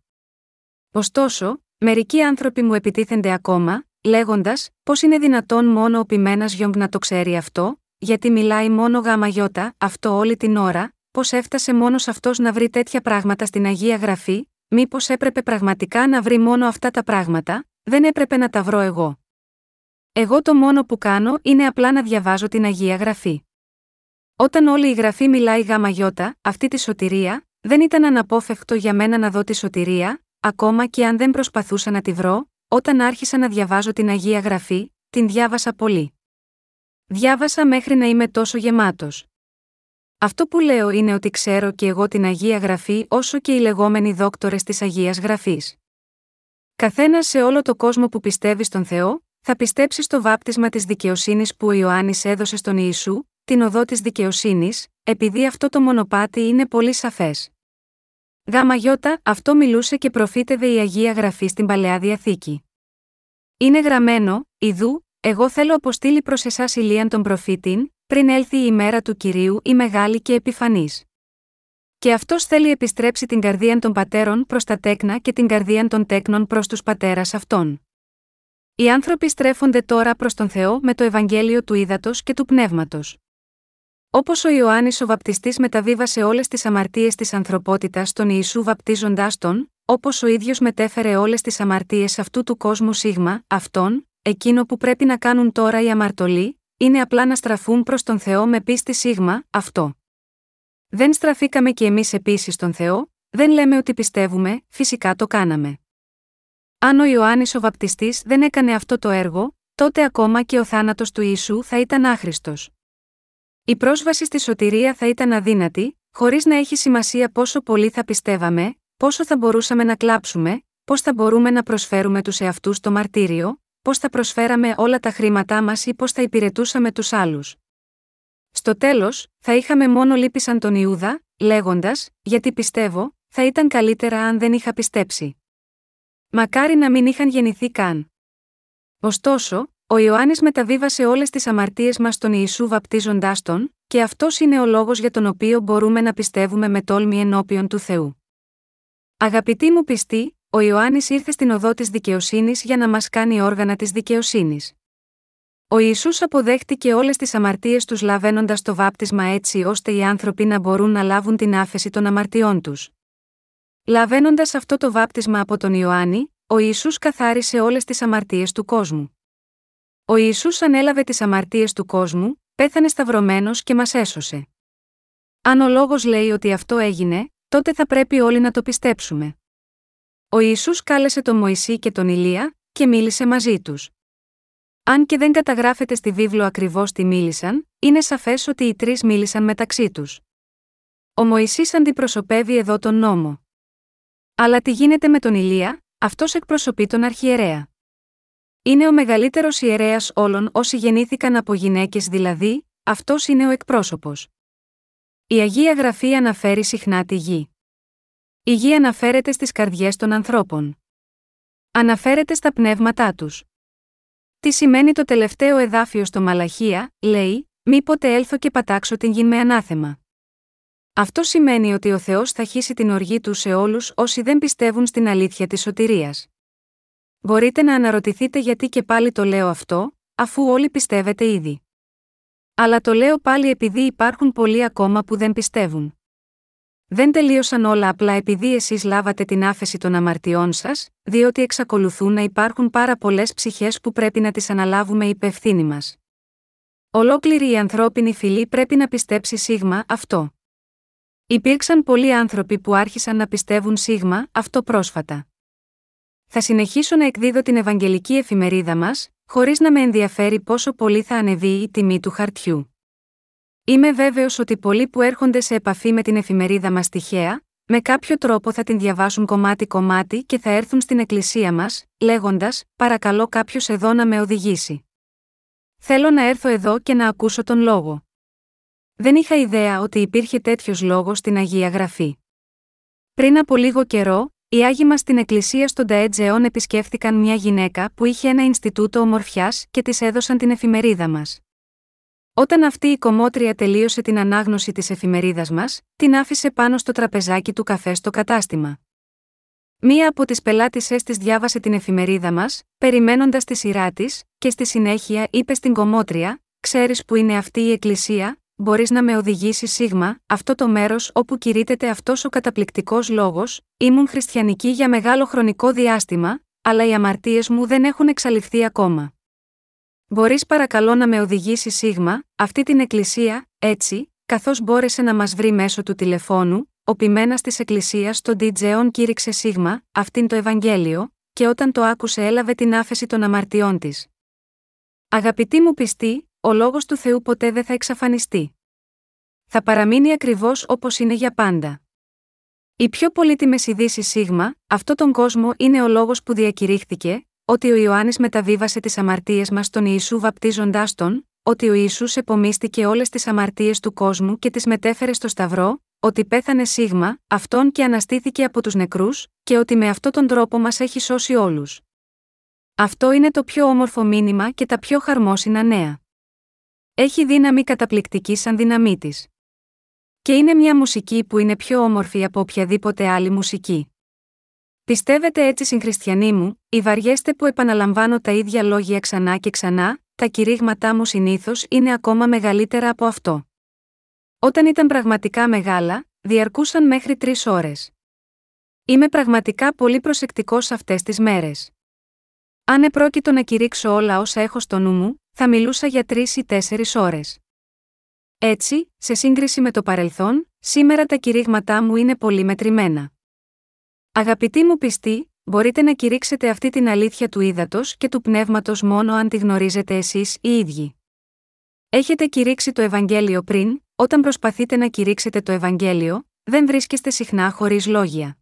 Ωστόσο, μερικοί άνθρωποι μου επιτίθενται ακόμα, λέγοντας, πώς είναι δυνατόν μόνο ο πειμένα Γιόγκ να το ξέρει αυτό, γιατί μιλάει μόνο γάμα γιώτα, αυτό όλη την ώρα, πώς έφτασε μόνος αυτός να βρει τέτοια πράγματα στην Αγία Γραφή, μήπως έπρεπε πραγματικά να βρει μόνο αυτά τα πράγματα, δεν έπρεπε να τα βρω εγώ. Εγώ το μόνο που κάνω είναι απλά να διαβάζω την Αγία Γραφή. Όταν όλη η Γραφή μιλάει γάμα γιώτα, αυτή τη σωτηρία, δεν ήταν αναπόφευκτο για μένα να δω τη σωτηρία, ακόμα και αν δεν προσπαθούσα να τη βρω, όταν άρχισα να διαβάζω την Αγία Γραφή, την διάβασα πολύ. Διάβασα μέχρι να είμαι τόσο γεμάτος. Αυτό που λέω είναι ότι ξέρω και εγώ την Αγία Γραφή όσο και οι λεγόμενοι δόκτορες της Αγίας Γραφής. Καθένας σε όλο το κόσμο που πιστεύει στον Θεό, θα πιστέψει στο βάπτισμα της δικαιοσύνης που ο Ιωάννης έδωσε στον Ιησού, την οδό της δικαιοσύνης, επειδή αυτό το μονοπάτι είναι πολύ σαφές. Γάμα γιώτα, αυτό μιλούσε και προφήτευε η Αγία Γραφή στην Παλαιά Διαθήκη. Είναι γραμμένο, Ιδού, εγώ θέλω αποστείλει προς εσάς ηλίαν τον προφήτην, πριν έλθει η ημέρα του κυρίου η μεγάλη και επιφανής. Και αυτός θέλει επιστρέψει την καρδία των πατέρων προς τα τέκνα και την καρδία των τέκνων προς τους πατέρας αυτών. Οι άνθρωποι στρέφονται τώρα προς τον Θεό με το Ευαγγέλιο του Ήδατος και του Πνεύματος. Όπως ο Ιωάννης ο Βαπτιστής μεταβίβασε όλες τις αμαρτίες της ανθρωπότητας στον Ιησού βαπτίζοντάς τον, όπως ο ίδιος μετέφερε όλες τις αμαρτίες αυτού του κόσμου σίγμα, αυτόν, εκείνο που πρέπει να κάνουν τώρα οι αμαρτωλοί, είναι απλά να στραφούν προς τον Θεό με πίστη σίγμα, αυτό. Δεν στραφήκαμε κι εμείς επίσης στον Θεό, δεν λέμε ότι πιστεύουμε, φυσικά το κάναμε. Αν ο Ιωάννης ο Βαπτιστής δεν έκανε αυτό το έργο, τότε ακόμα και ο θάνατος του Ιησού θα ήταν άχρηστος. Η πρόσβαση στη σωτηρία θα ήταν αδύνατη, χωρίς να έχει σημασία πόσο πολύ θα πιστεύαμε, πόσο θα μπορούσαμε να κλάψουμε, πώς θα μπορούμε να προσφέρουμε τους εαυτούς το μαρτύριο, πώς θα προσφέραμε όλα τα χρήματά μας ή πώς θα υπηρετούσαμε τους άλλους. Στο τέλος, θα είχαμε μόνο λύπη σαν τον Ιούδα, λέγοντας: Γιατί πιστεύω, θα ήταν καλύτερα αν δεν είχα πιστέψει. Μακάρι να μην είχαν γεννηθεί καν. Ωστόσο, ο Ιωάννης μεταβίβασε όλες τις αμαρτίες μας στον Ιησού βαπτίζοντάς τον, και αυτός είναι ο λόγος για τον οποίο μπορούμε να πιστεύουμε με τόλμη ενώπιον του Θεού. Αγαπητοί μου πιστοί, ο Ιωάννης ήρθε στην οδό της δικαιοσύνης για να μας κάνει όργανα της δικαιοσύνης. Ο Ιησούς αποδέχτηκε όλες τις αμαρτίες τους λαβαίνοντας το βάπτισμα έτσι ώστε οι άνθρωποι να μπορούν να λάβουν την άφεση των αμαρτιών τους. Λαβαίνοντας αυτό το βάπτισμα από τον Ιωάννη, ο Ιησούς καθάρισε όλες τις αμαρτίες του κόσμου. Ο Ιησούς ανέλαβε τις αμαρτίες του κόσμου, πέθανε σταυρωμένος και μας έσωσε. Αν ο λόγος λέει ότι αυτό έγινε, τότε θα πρέπει όλοι να το πιστέψουμε. Ο Ιησούς κάλεσε τον Μωυσή και τον Ηλία και μίλησε μαζί τους. Αν και δεν καταγράφεται στη βίβλο ακριβώς τι μίλησαν, είναι σαφές ότι οι τρεις μίλησαν μεταξύ τους. Ο Μωυσής αντιπροσωπεύει εδώ τον νόμο. Αλλά τι γίνεται με τον Ηλία, αυτός εκπροσωπεί τον αρχιερέα. Είναι ο μεγαλύτερος ιερέας όλων όσοι γεννήθηκαν από γυναίκες δηλαδή, αυτός είναι ο εκπρόσωπος. Η Αγία Γραφή αναφέρει συχνά τη γη. Η γη αναφέρεται στις καρδιές των ανθρώπων. Αναφέρεται στα πνεύματά τους. Τι σημαίνει το τελευταίο εδάφιο στο Μαλαχία, λέει, Μήποτε έλθω και πατάξω την γη με ανάθεμα. Αυτό σημαίνει ότι ο Θεός θα χύσει την οργή του σε όλους όσοι δεν πιστεύουν στην αλήθεια της σωτηρίας. Μπορείτε να αναρωτηθείτε γιατί και πάλι το λέω αυτό, αφού όλοι πιστεύετε ήδη. Αλλά το λέω πάλι επειδή υπάρχουν πολλοί ακόμα που δεν πιστεύουν. Δεν τελείωσαν όλα απλά επειδή εσείς λάβατε την άφεση των αμαρτιών σας, διότι εξακολουθούν να υπάρχουν πάρα πολλές ψυχές που πρέπει να τις αναλάβουμε υπευθύνη μας. Ολόκληρη η ανθρώπινη φυλή πρέπει να πιστέψει σίγμα αυτό. Υπήρξαν πολλοί άνθρωποι που άρχισαν να πιστεύουν σίγμα αυτό πρόσφατα. Θα συνεχίσω να εκδίδω την Ευαγγελική εφημερίδα μας, χωρίς να με ενδιαφέρει πόσο πολύ θα ανεβεί η τιμή του χαρτιού. Είμαι βέβαιος ότι πολλοί που έρχονται σε επαφή με την εφημερίδα μας τυχαία, με κάποιο τρόπο θα την διαβάσουν κομμάτι-κομμάτι και θα έρθουν στην εκκλησία μας, λέγοντας: Παρακαλώ κάποιος εδώ να με οδηγήσει. Θέλω να έρθω εδώ και να ακούσω τον λόγο. Δεν είχα ιδέα ότι υπήρχε τέτοιος λόγος στην Αγία Γραφή. Πριν από λίγο καιρό, οι Άγιοι μας στην εκκλησία στον Ταέτζεόν επισκέφθηκαν μια γυναίκα που είχε ένα Ινστιτούτο ομορφιάς και της έδωσαν την εφημερίδα μας. Όταν αυτή η κομμότρια τελείωσε την ανάγνωση της εφημερίδας μας, την άφησε πάνω στο τραπεζάκι του καφέ στο κατάστημα. Μία από τις πελάτησε της διάβασε την εφημερίδα μας, περιμένοντας τη σειρά της, και στη συνέχεια είπε στην κομμότρια: Ξέρεις που είναι αυτή η εκκλησία, μπορείς να με οδηγήσεις σίγμα, αυτό το μέρος όπου κηρύτεται αυτός ο καταπληκτικός λόγος, ήμουν χριστιανική για μεγάλο χρονικό διάστημα, αλλά οι αμαρτίες μου δεν έχουν εξαλειφθεί ακόμα. Μπορείς παρακαλώ να με οδηγήσεις σίγμα, αυτή την εκκλησία, έτσι, καθώς μπόρεσε να μας βρει μέσω του τηλεφώνου, ο πειμένας της εκκλησίας στον Ντιτζεόν κήρυξε σίγμα, αυτήν το Ευαγγέλιο, και όταν το άκουσε έλαβε την άφεση των αμαρτιών της. Αγαπητοί μου πιστοί, ο λόγος του Θεού ποτέ δεν θα εξαφανιστεί. Θα παραμείνει ακριβώς όπως είναι για πάντα. Οι πιο πολύτιμες ειδήσει Σίγμα, αυτό τον κόσμο είναι ο λόγος που διακηρύχθηκε, ότι ο Ιωάννης μεταβίβασε τις αμαρτίες μας στον Ιησού βαπτίζοντάς τον, ότι ο Ιησούς επομίστηκε όλες τις αμαρτίες του κόσμου και τις μετέφερε στο Σταυρό, ότι πέθανε Σίγμα, αυτόν και αναστήθηκε από τους νεκρούς, και ότι με αυτόν τον τρόπο μας έχει σώσει όλους. Αυτό είναι το πιο όμορφο μήνυμα και τα πιο χαρμόσυνα νέα. Έχει δύναμη καταπληκτική σαν δύναμή της. Και είναι μια μουσική που είναι πιο όμορφη από οποιαδήποτε άλλη μουσική. Πιστεύετε έτσι συγχριστιανοί μου, οι βαριέστε που επαναλαμβάνω τα ίδια λόγια ξανά και ξανά, τα κηρύγματά μου συνήθως είναι ακόμα μεγαλύτερα από αυτό. Όταν ήταν πραγματικά μεγάλα, διαρκούσαν μέχρι τρεις ώρες. Είμαι πραγματικά πολύ προσεκτικός αυτές τις μέρες. Αν επρόκειτο να κηρύξω όλα όσα έχω στο νου μου, θα μιλούσα για τρεις ή τέσσερις ώρες. Έτσι, σε σύγκριση με το παρελθόν, σήμερα τα κηρύγματά μου είναι πολύ μετρημένα. Αγαπητοί μου πιστοί, μπορείτε να κηρύξετε αυτή την αλήθεια του ύδατος και του πνεύματος μόνο αν τη γνωρίζετε εσείς οι ίδιοι. Έχετε κηρύξει το Ευαγγέλιο πριν, όταν προσπαθείτε να κηρύξετε το Ευαγγέλιο, δεν βρίσκεστε συχνά χωρίς λόγια.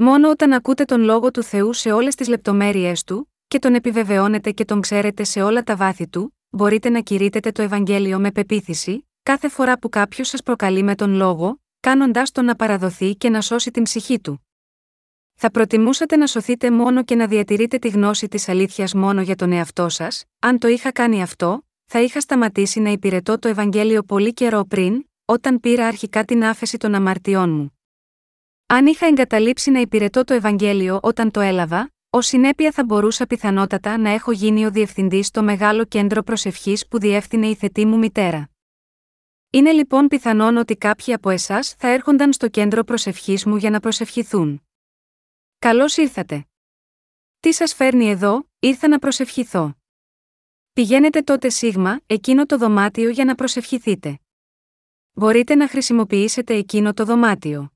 Μόνο όταν ακούτε τον λόγο του Θεού σε όλες τις λεπτομέρειές του, και τον επιβεβαιώνετε και τον ξέρετε σε όλα τα βάθη του, μπορείτε να κηρύτετε το Ευαγγέλιο με πεποίθηση, κάθε φορά που κάποιος σας προκαλεί με τον λόγο, κάνοντάς τον να παραδοθεί και να σώσει την ψυχή του. Θα προτιμούσατε να σωθείτε μόνο και να διατηρείτε τη γνώση της αλήθειας μόνο για τον εαυτό σας, αν το είχα κάνει αυτό, θα είχα σταματήσει να υπηρετώ το Ευαγγέλιο πολύ καιρό πριν, όταν πήρα αρχικά την άφεση των αμαρτιών μου. Αν είχα εγκαταλείψει να υπηρετώ το Ευαγγέλιο όταν το έλαβα, ως συνέπεια θα μπορούσα πιθανότατα να έχω γίνει ο διευθυντής στο μεγάλο κέντρο προσευχής που διεύθυνε η θετή μου μητέρα. Είναι λοιπόν πιθανόν ότι κάποιοι από εσάς θα έρχονταν στο κέντρο προσευχής μου για να προσευχηθούν. Καλώς ήρθατε. Τι σας φέρνει εδώ, ήρθα να προσευχηθώ. Πηγαίνετε τότε σίγμα, εκείνο το δωμάτιο για να προσευχηθείτε. Μπορείτε να χρησιμοποιήσετε εκείνο το δωμάτιο.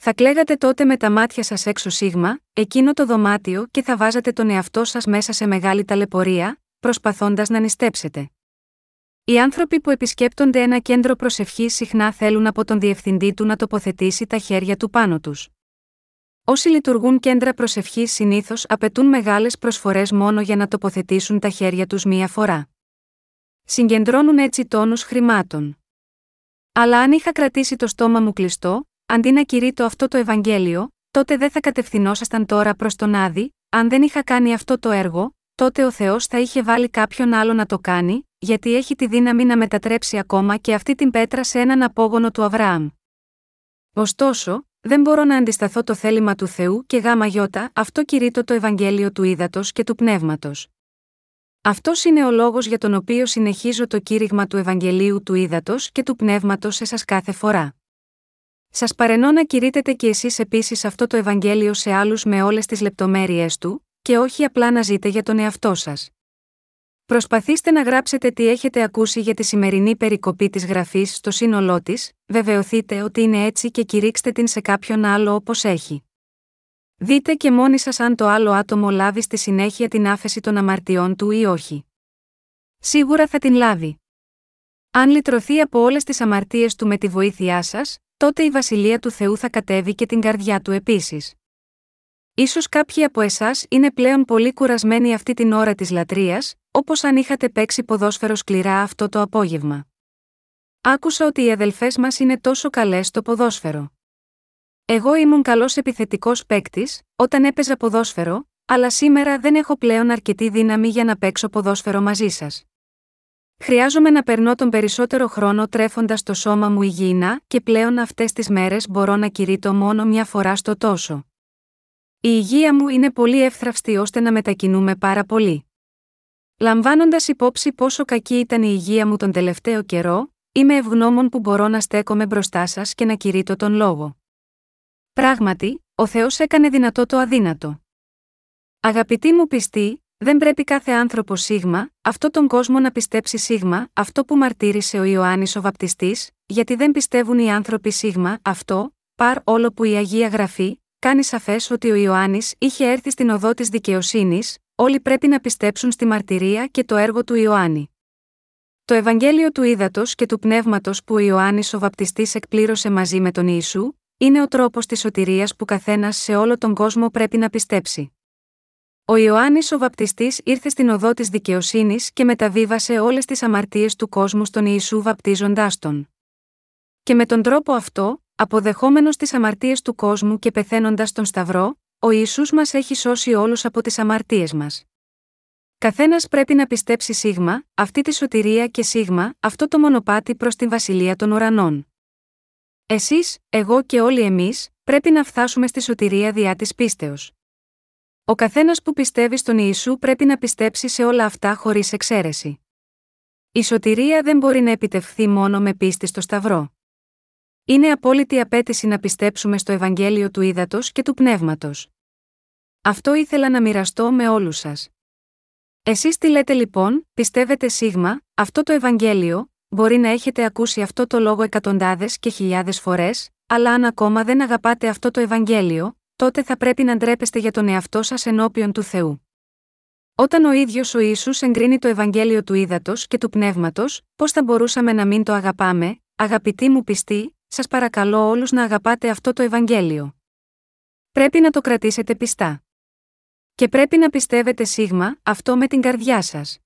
Θα κλαίγατε τότε με τα μάτια σας έξω σίγμα, εκείνο το δωμάτιο και θα βάζατε τον εαυτό σας μέσα σε μεγάλη ταλαιπωρία, προσπαθώντας να νηστέψετε. Οι άνθρωποι που επισκέπτονται ένα κέντρο προσευχής συχνά θέλουν από τον διευθυντή του να τοποθετήσει τα χέρια του πάνω τους. Όσοι λειτουργούν κέντρα προσευχής συνήθως απαιτούν μεγάλες προσφορές μόνο για να τοποθετήσουν τα χέρια τους μία φορά. Συγκεντρώνουν έτσι τόνους χρημάτων. Αλλά αν είχα κρατήσει το στόμα μου κλειστό, αντί να κηρύττω αυτό το Ευαγγέλιο, τότε δεν θα κατευθυνόσασταν τώρα προς τον Άδη, αν δεν είχα κάνει αυτό το έργο, τότε ο Θεός θα είχε βάλει κάποιον άλλο να το κάνει, γιατί έχει τη δύναμη να μετατρέψει ακόμα και αυτή την πέτρα σε έναν απόγονο του Αβραάμ. Ωστόσο, δεν μπορώ να αντισταθώ το θέλημα του Θεού και γάμα γιώτα, αυτό κηρύττω το Ευαγγέλιο του Ήδατος και του Πνεύματος. Αυτός είναι ο λόγος για τον οποίο συνεχίζω το κήρυγμα του Ευαγγελίου του Ήδατος και του Πνεύματος σε σας κάθε φορά. Σας παρενώ να κηρύτετε κι εσείς επίσης αυτό το Ευαγγέλιο σε άλλους με όλες τις λεπτομέρειές του, και όχι απλά να ζείτε για τον εαυτό σας. Προσπαθήστε να γράψετε τι έχετε ακούσει για τη σημερινή περικοπή της γραφής στο σύνολό της, βεβαιωθείτε ότι είναι έτσι και κηρύξτε την σε κάποιον άλλο όπως έχει. Δείτε και μόνοι σας αν το άλλο άτομο λάβει στη συνέχεια την άφεση των αμαρτιών του ή όχι. Σίγουρα θα την λάβει. Αν λυτρωθεί από όλες τις αμαρτίες του με τη βοήθειά σας, τότε η βασιλεία του Θεού θα κατέβει και την καρδιά του επίσης. Ίσως κάποιοι από εσάς είναι πλέον πολύ κουρασμένοι αυτή την ώρα της λατρείας, όπως αν είχατε παίξει ποδόσφαιρο σκληρά αυτό το απόγευμα. Άκουσα ότι οι αδελφές μας είναι τόσο καλές στο ποδόσφαιρο. Εγώ ήμουν καλός επιθετικός παίκτης, όταν έπαιζα ποδόσφαιρο, αλλά σήμερα δεν έχω πλέον αρκετή δύναμη για να παίξω ποδόσφαιρο μαζί σας. Χρειάζομαι να περνώ τον περισσότερο χρόνο τρέφοντας το σώμα μου υγιεινά και πλέον αυτές τις μέρες μπορώ να κηρύττω μόνο μια φορά στο τόσο. Η υγεία μου είναι πολύ εύθραυστη ώστε να μετακινούμε πάρα πολύ. Λαμβάνοντας υπόψη πόσο κακή ήταν η υγεία μου τον τελευταίο καιρό, είμαι ευγνώμων που μπορώ να στέκομαι μπροστά σας και να κηρύττω τον λόγο. Πράγματι, ο Θεός έκανε δυνατό το αδύνατο. Αγαπητοί μου πιστοί, δεν πρέπει κάθε άνθρωπο σίγμα, αυτό τον κόσμο να πιστέψει σίγμα, αυτό που μαρτύρησε ο Ιωάννης ο Βαπτιστής, γιατί δεν πιστεύουν οι άνθρωποι σίγμα, αυτό, παρ όλο που η Αγία Γραφή, κάνει σαφές ότι ο Ιωάννης είχε έρθει στην οδό της δικαιοσύνης, όλοι πρέπει να πιστέψουν στη μαρτυρία και το έργο του Ιωάννη. Το Ευαγγέλιο του Ήδατος και του Πνεύματος που ο Ιωάννης ο Βαπτιστής εκπλήρωσε μαζί με τον Ιησού, είναι ο τρόπος της σωτηρίας που καθένας σε όλο τον κόσμο πρέπει να πιστέψει. Ο Ιωάννης ο Βαπτιστής ήρθε στην οδό της δικαιοσύνης και μεταβίβασε όλες τις αμαρτίες του κόσμου στον Ιησού βαπτίζοντάς τον. Και με τον τρόπο αυτό, αποδεχόμενος τις αμαρτίες του κόσμου και πεθαίνοντας στον Σταυρό, ο Ισού μας έχει σώσει όλους από τις αμαρτίες μας. Καθένας πρέπει να πιστέψει σίγμα, αυτή τη σωτηρία και σίγμα, αυτό το μονοπάτι προς την βασιλεία των ουρανών. Εσείς, εγώ και όλοι εμείς, πρέπει να φτάσουμε στη σωτηρία διά της πίστεως. Ο καθένας που πιστεύει στον Ιησού πρέπει να πιστέψει σε όλα αυτά χωρίς εξαίρεση. Η σωτηρία δεν μπορεί να επιτευχθεί μόνο με πίστη στο Σταυρό. Είναι απόλυτη απέτηση να πιστέψουμε στο Ευαγγέλιο του Ήδατος και του Πνεύματος. Αυτό ήθελα να μοιραστώ με όλους σας. Εσείς τι λέτε λοιπόν, πιστεύετε σίγμα, αυτό το Ευαγγέλιο, μπορεί να έχετε ακούσει αυτό το λόγο εκατοντάδες και χιλιάδες φορές, αλλά αν ακόμα δεν αγαπάτε αυτό το Ευαγγέλιο, τότε θα πρέπει να ντρέπεστε για τον εαυτό σας ενώπιον του Θεού. Όταν ο ίδιος ο Ισού εγκρίνει το Ευαγγέλιο του Ήδατος και του Πνεύματος, πώς θα μπορούσαμε να μην το αγαπάμε, αγαπητοί μου πιστοί, σας παρακαλώ όλους να αγαπάτε αυτό το Ευαγγέλιο. Πρέπει να το κρατήσετε πιστά. Και πρέπει να πιστεύετε σίγμα αυτό με την καρδιά σας.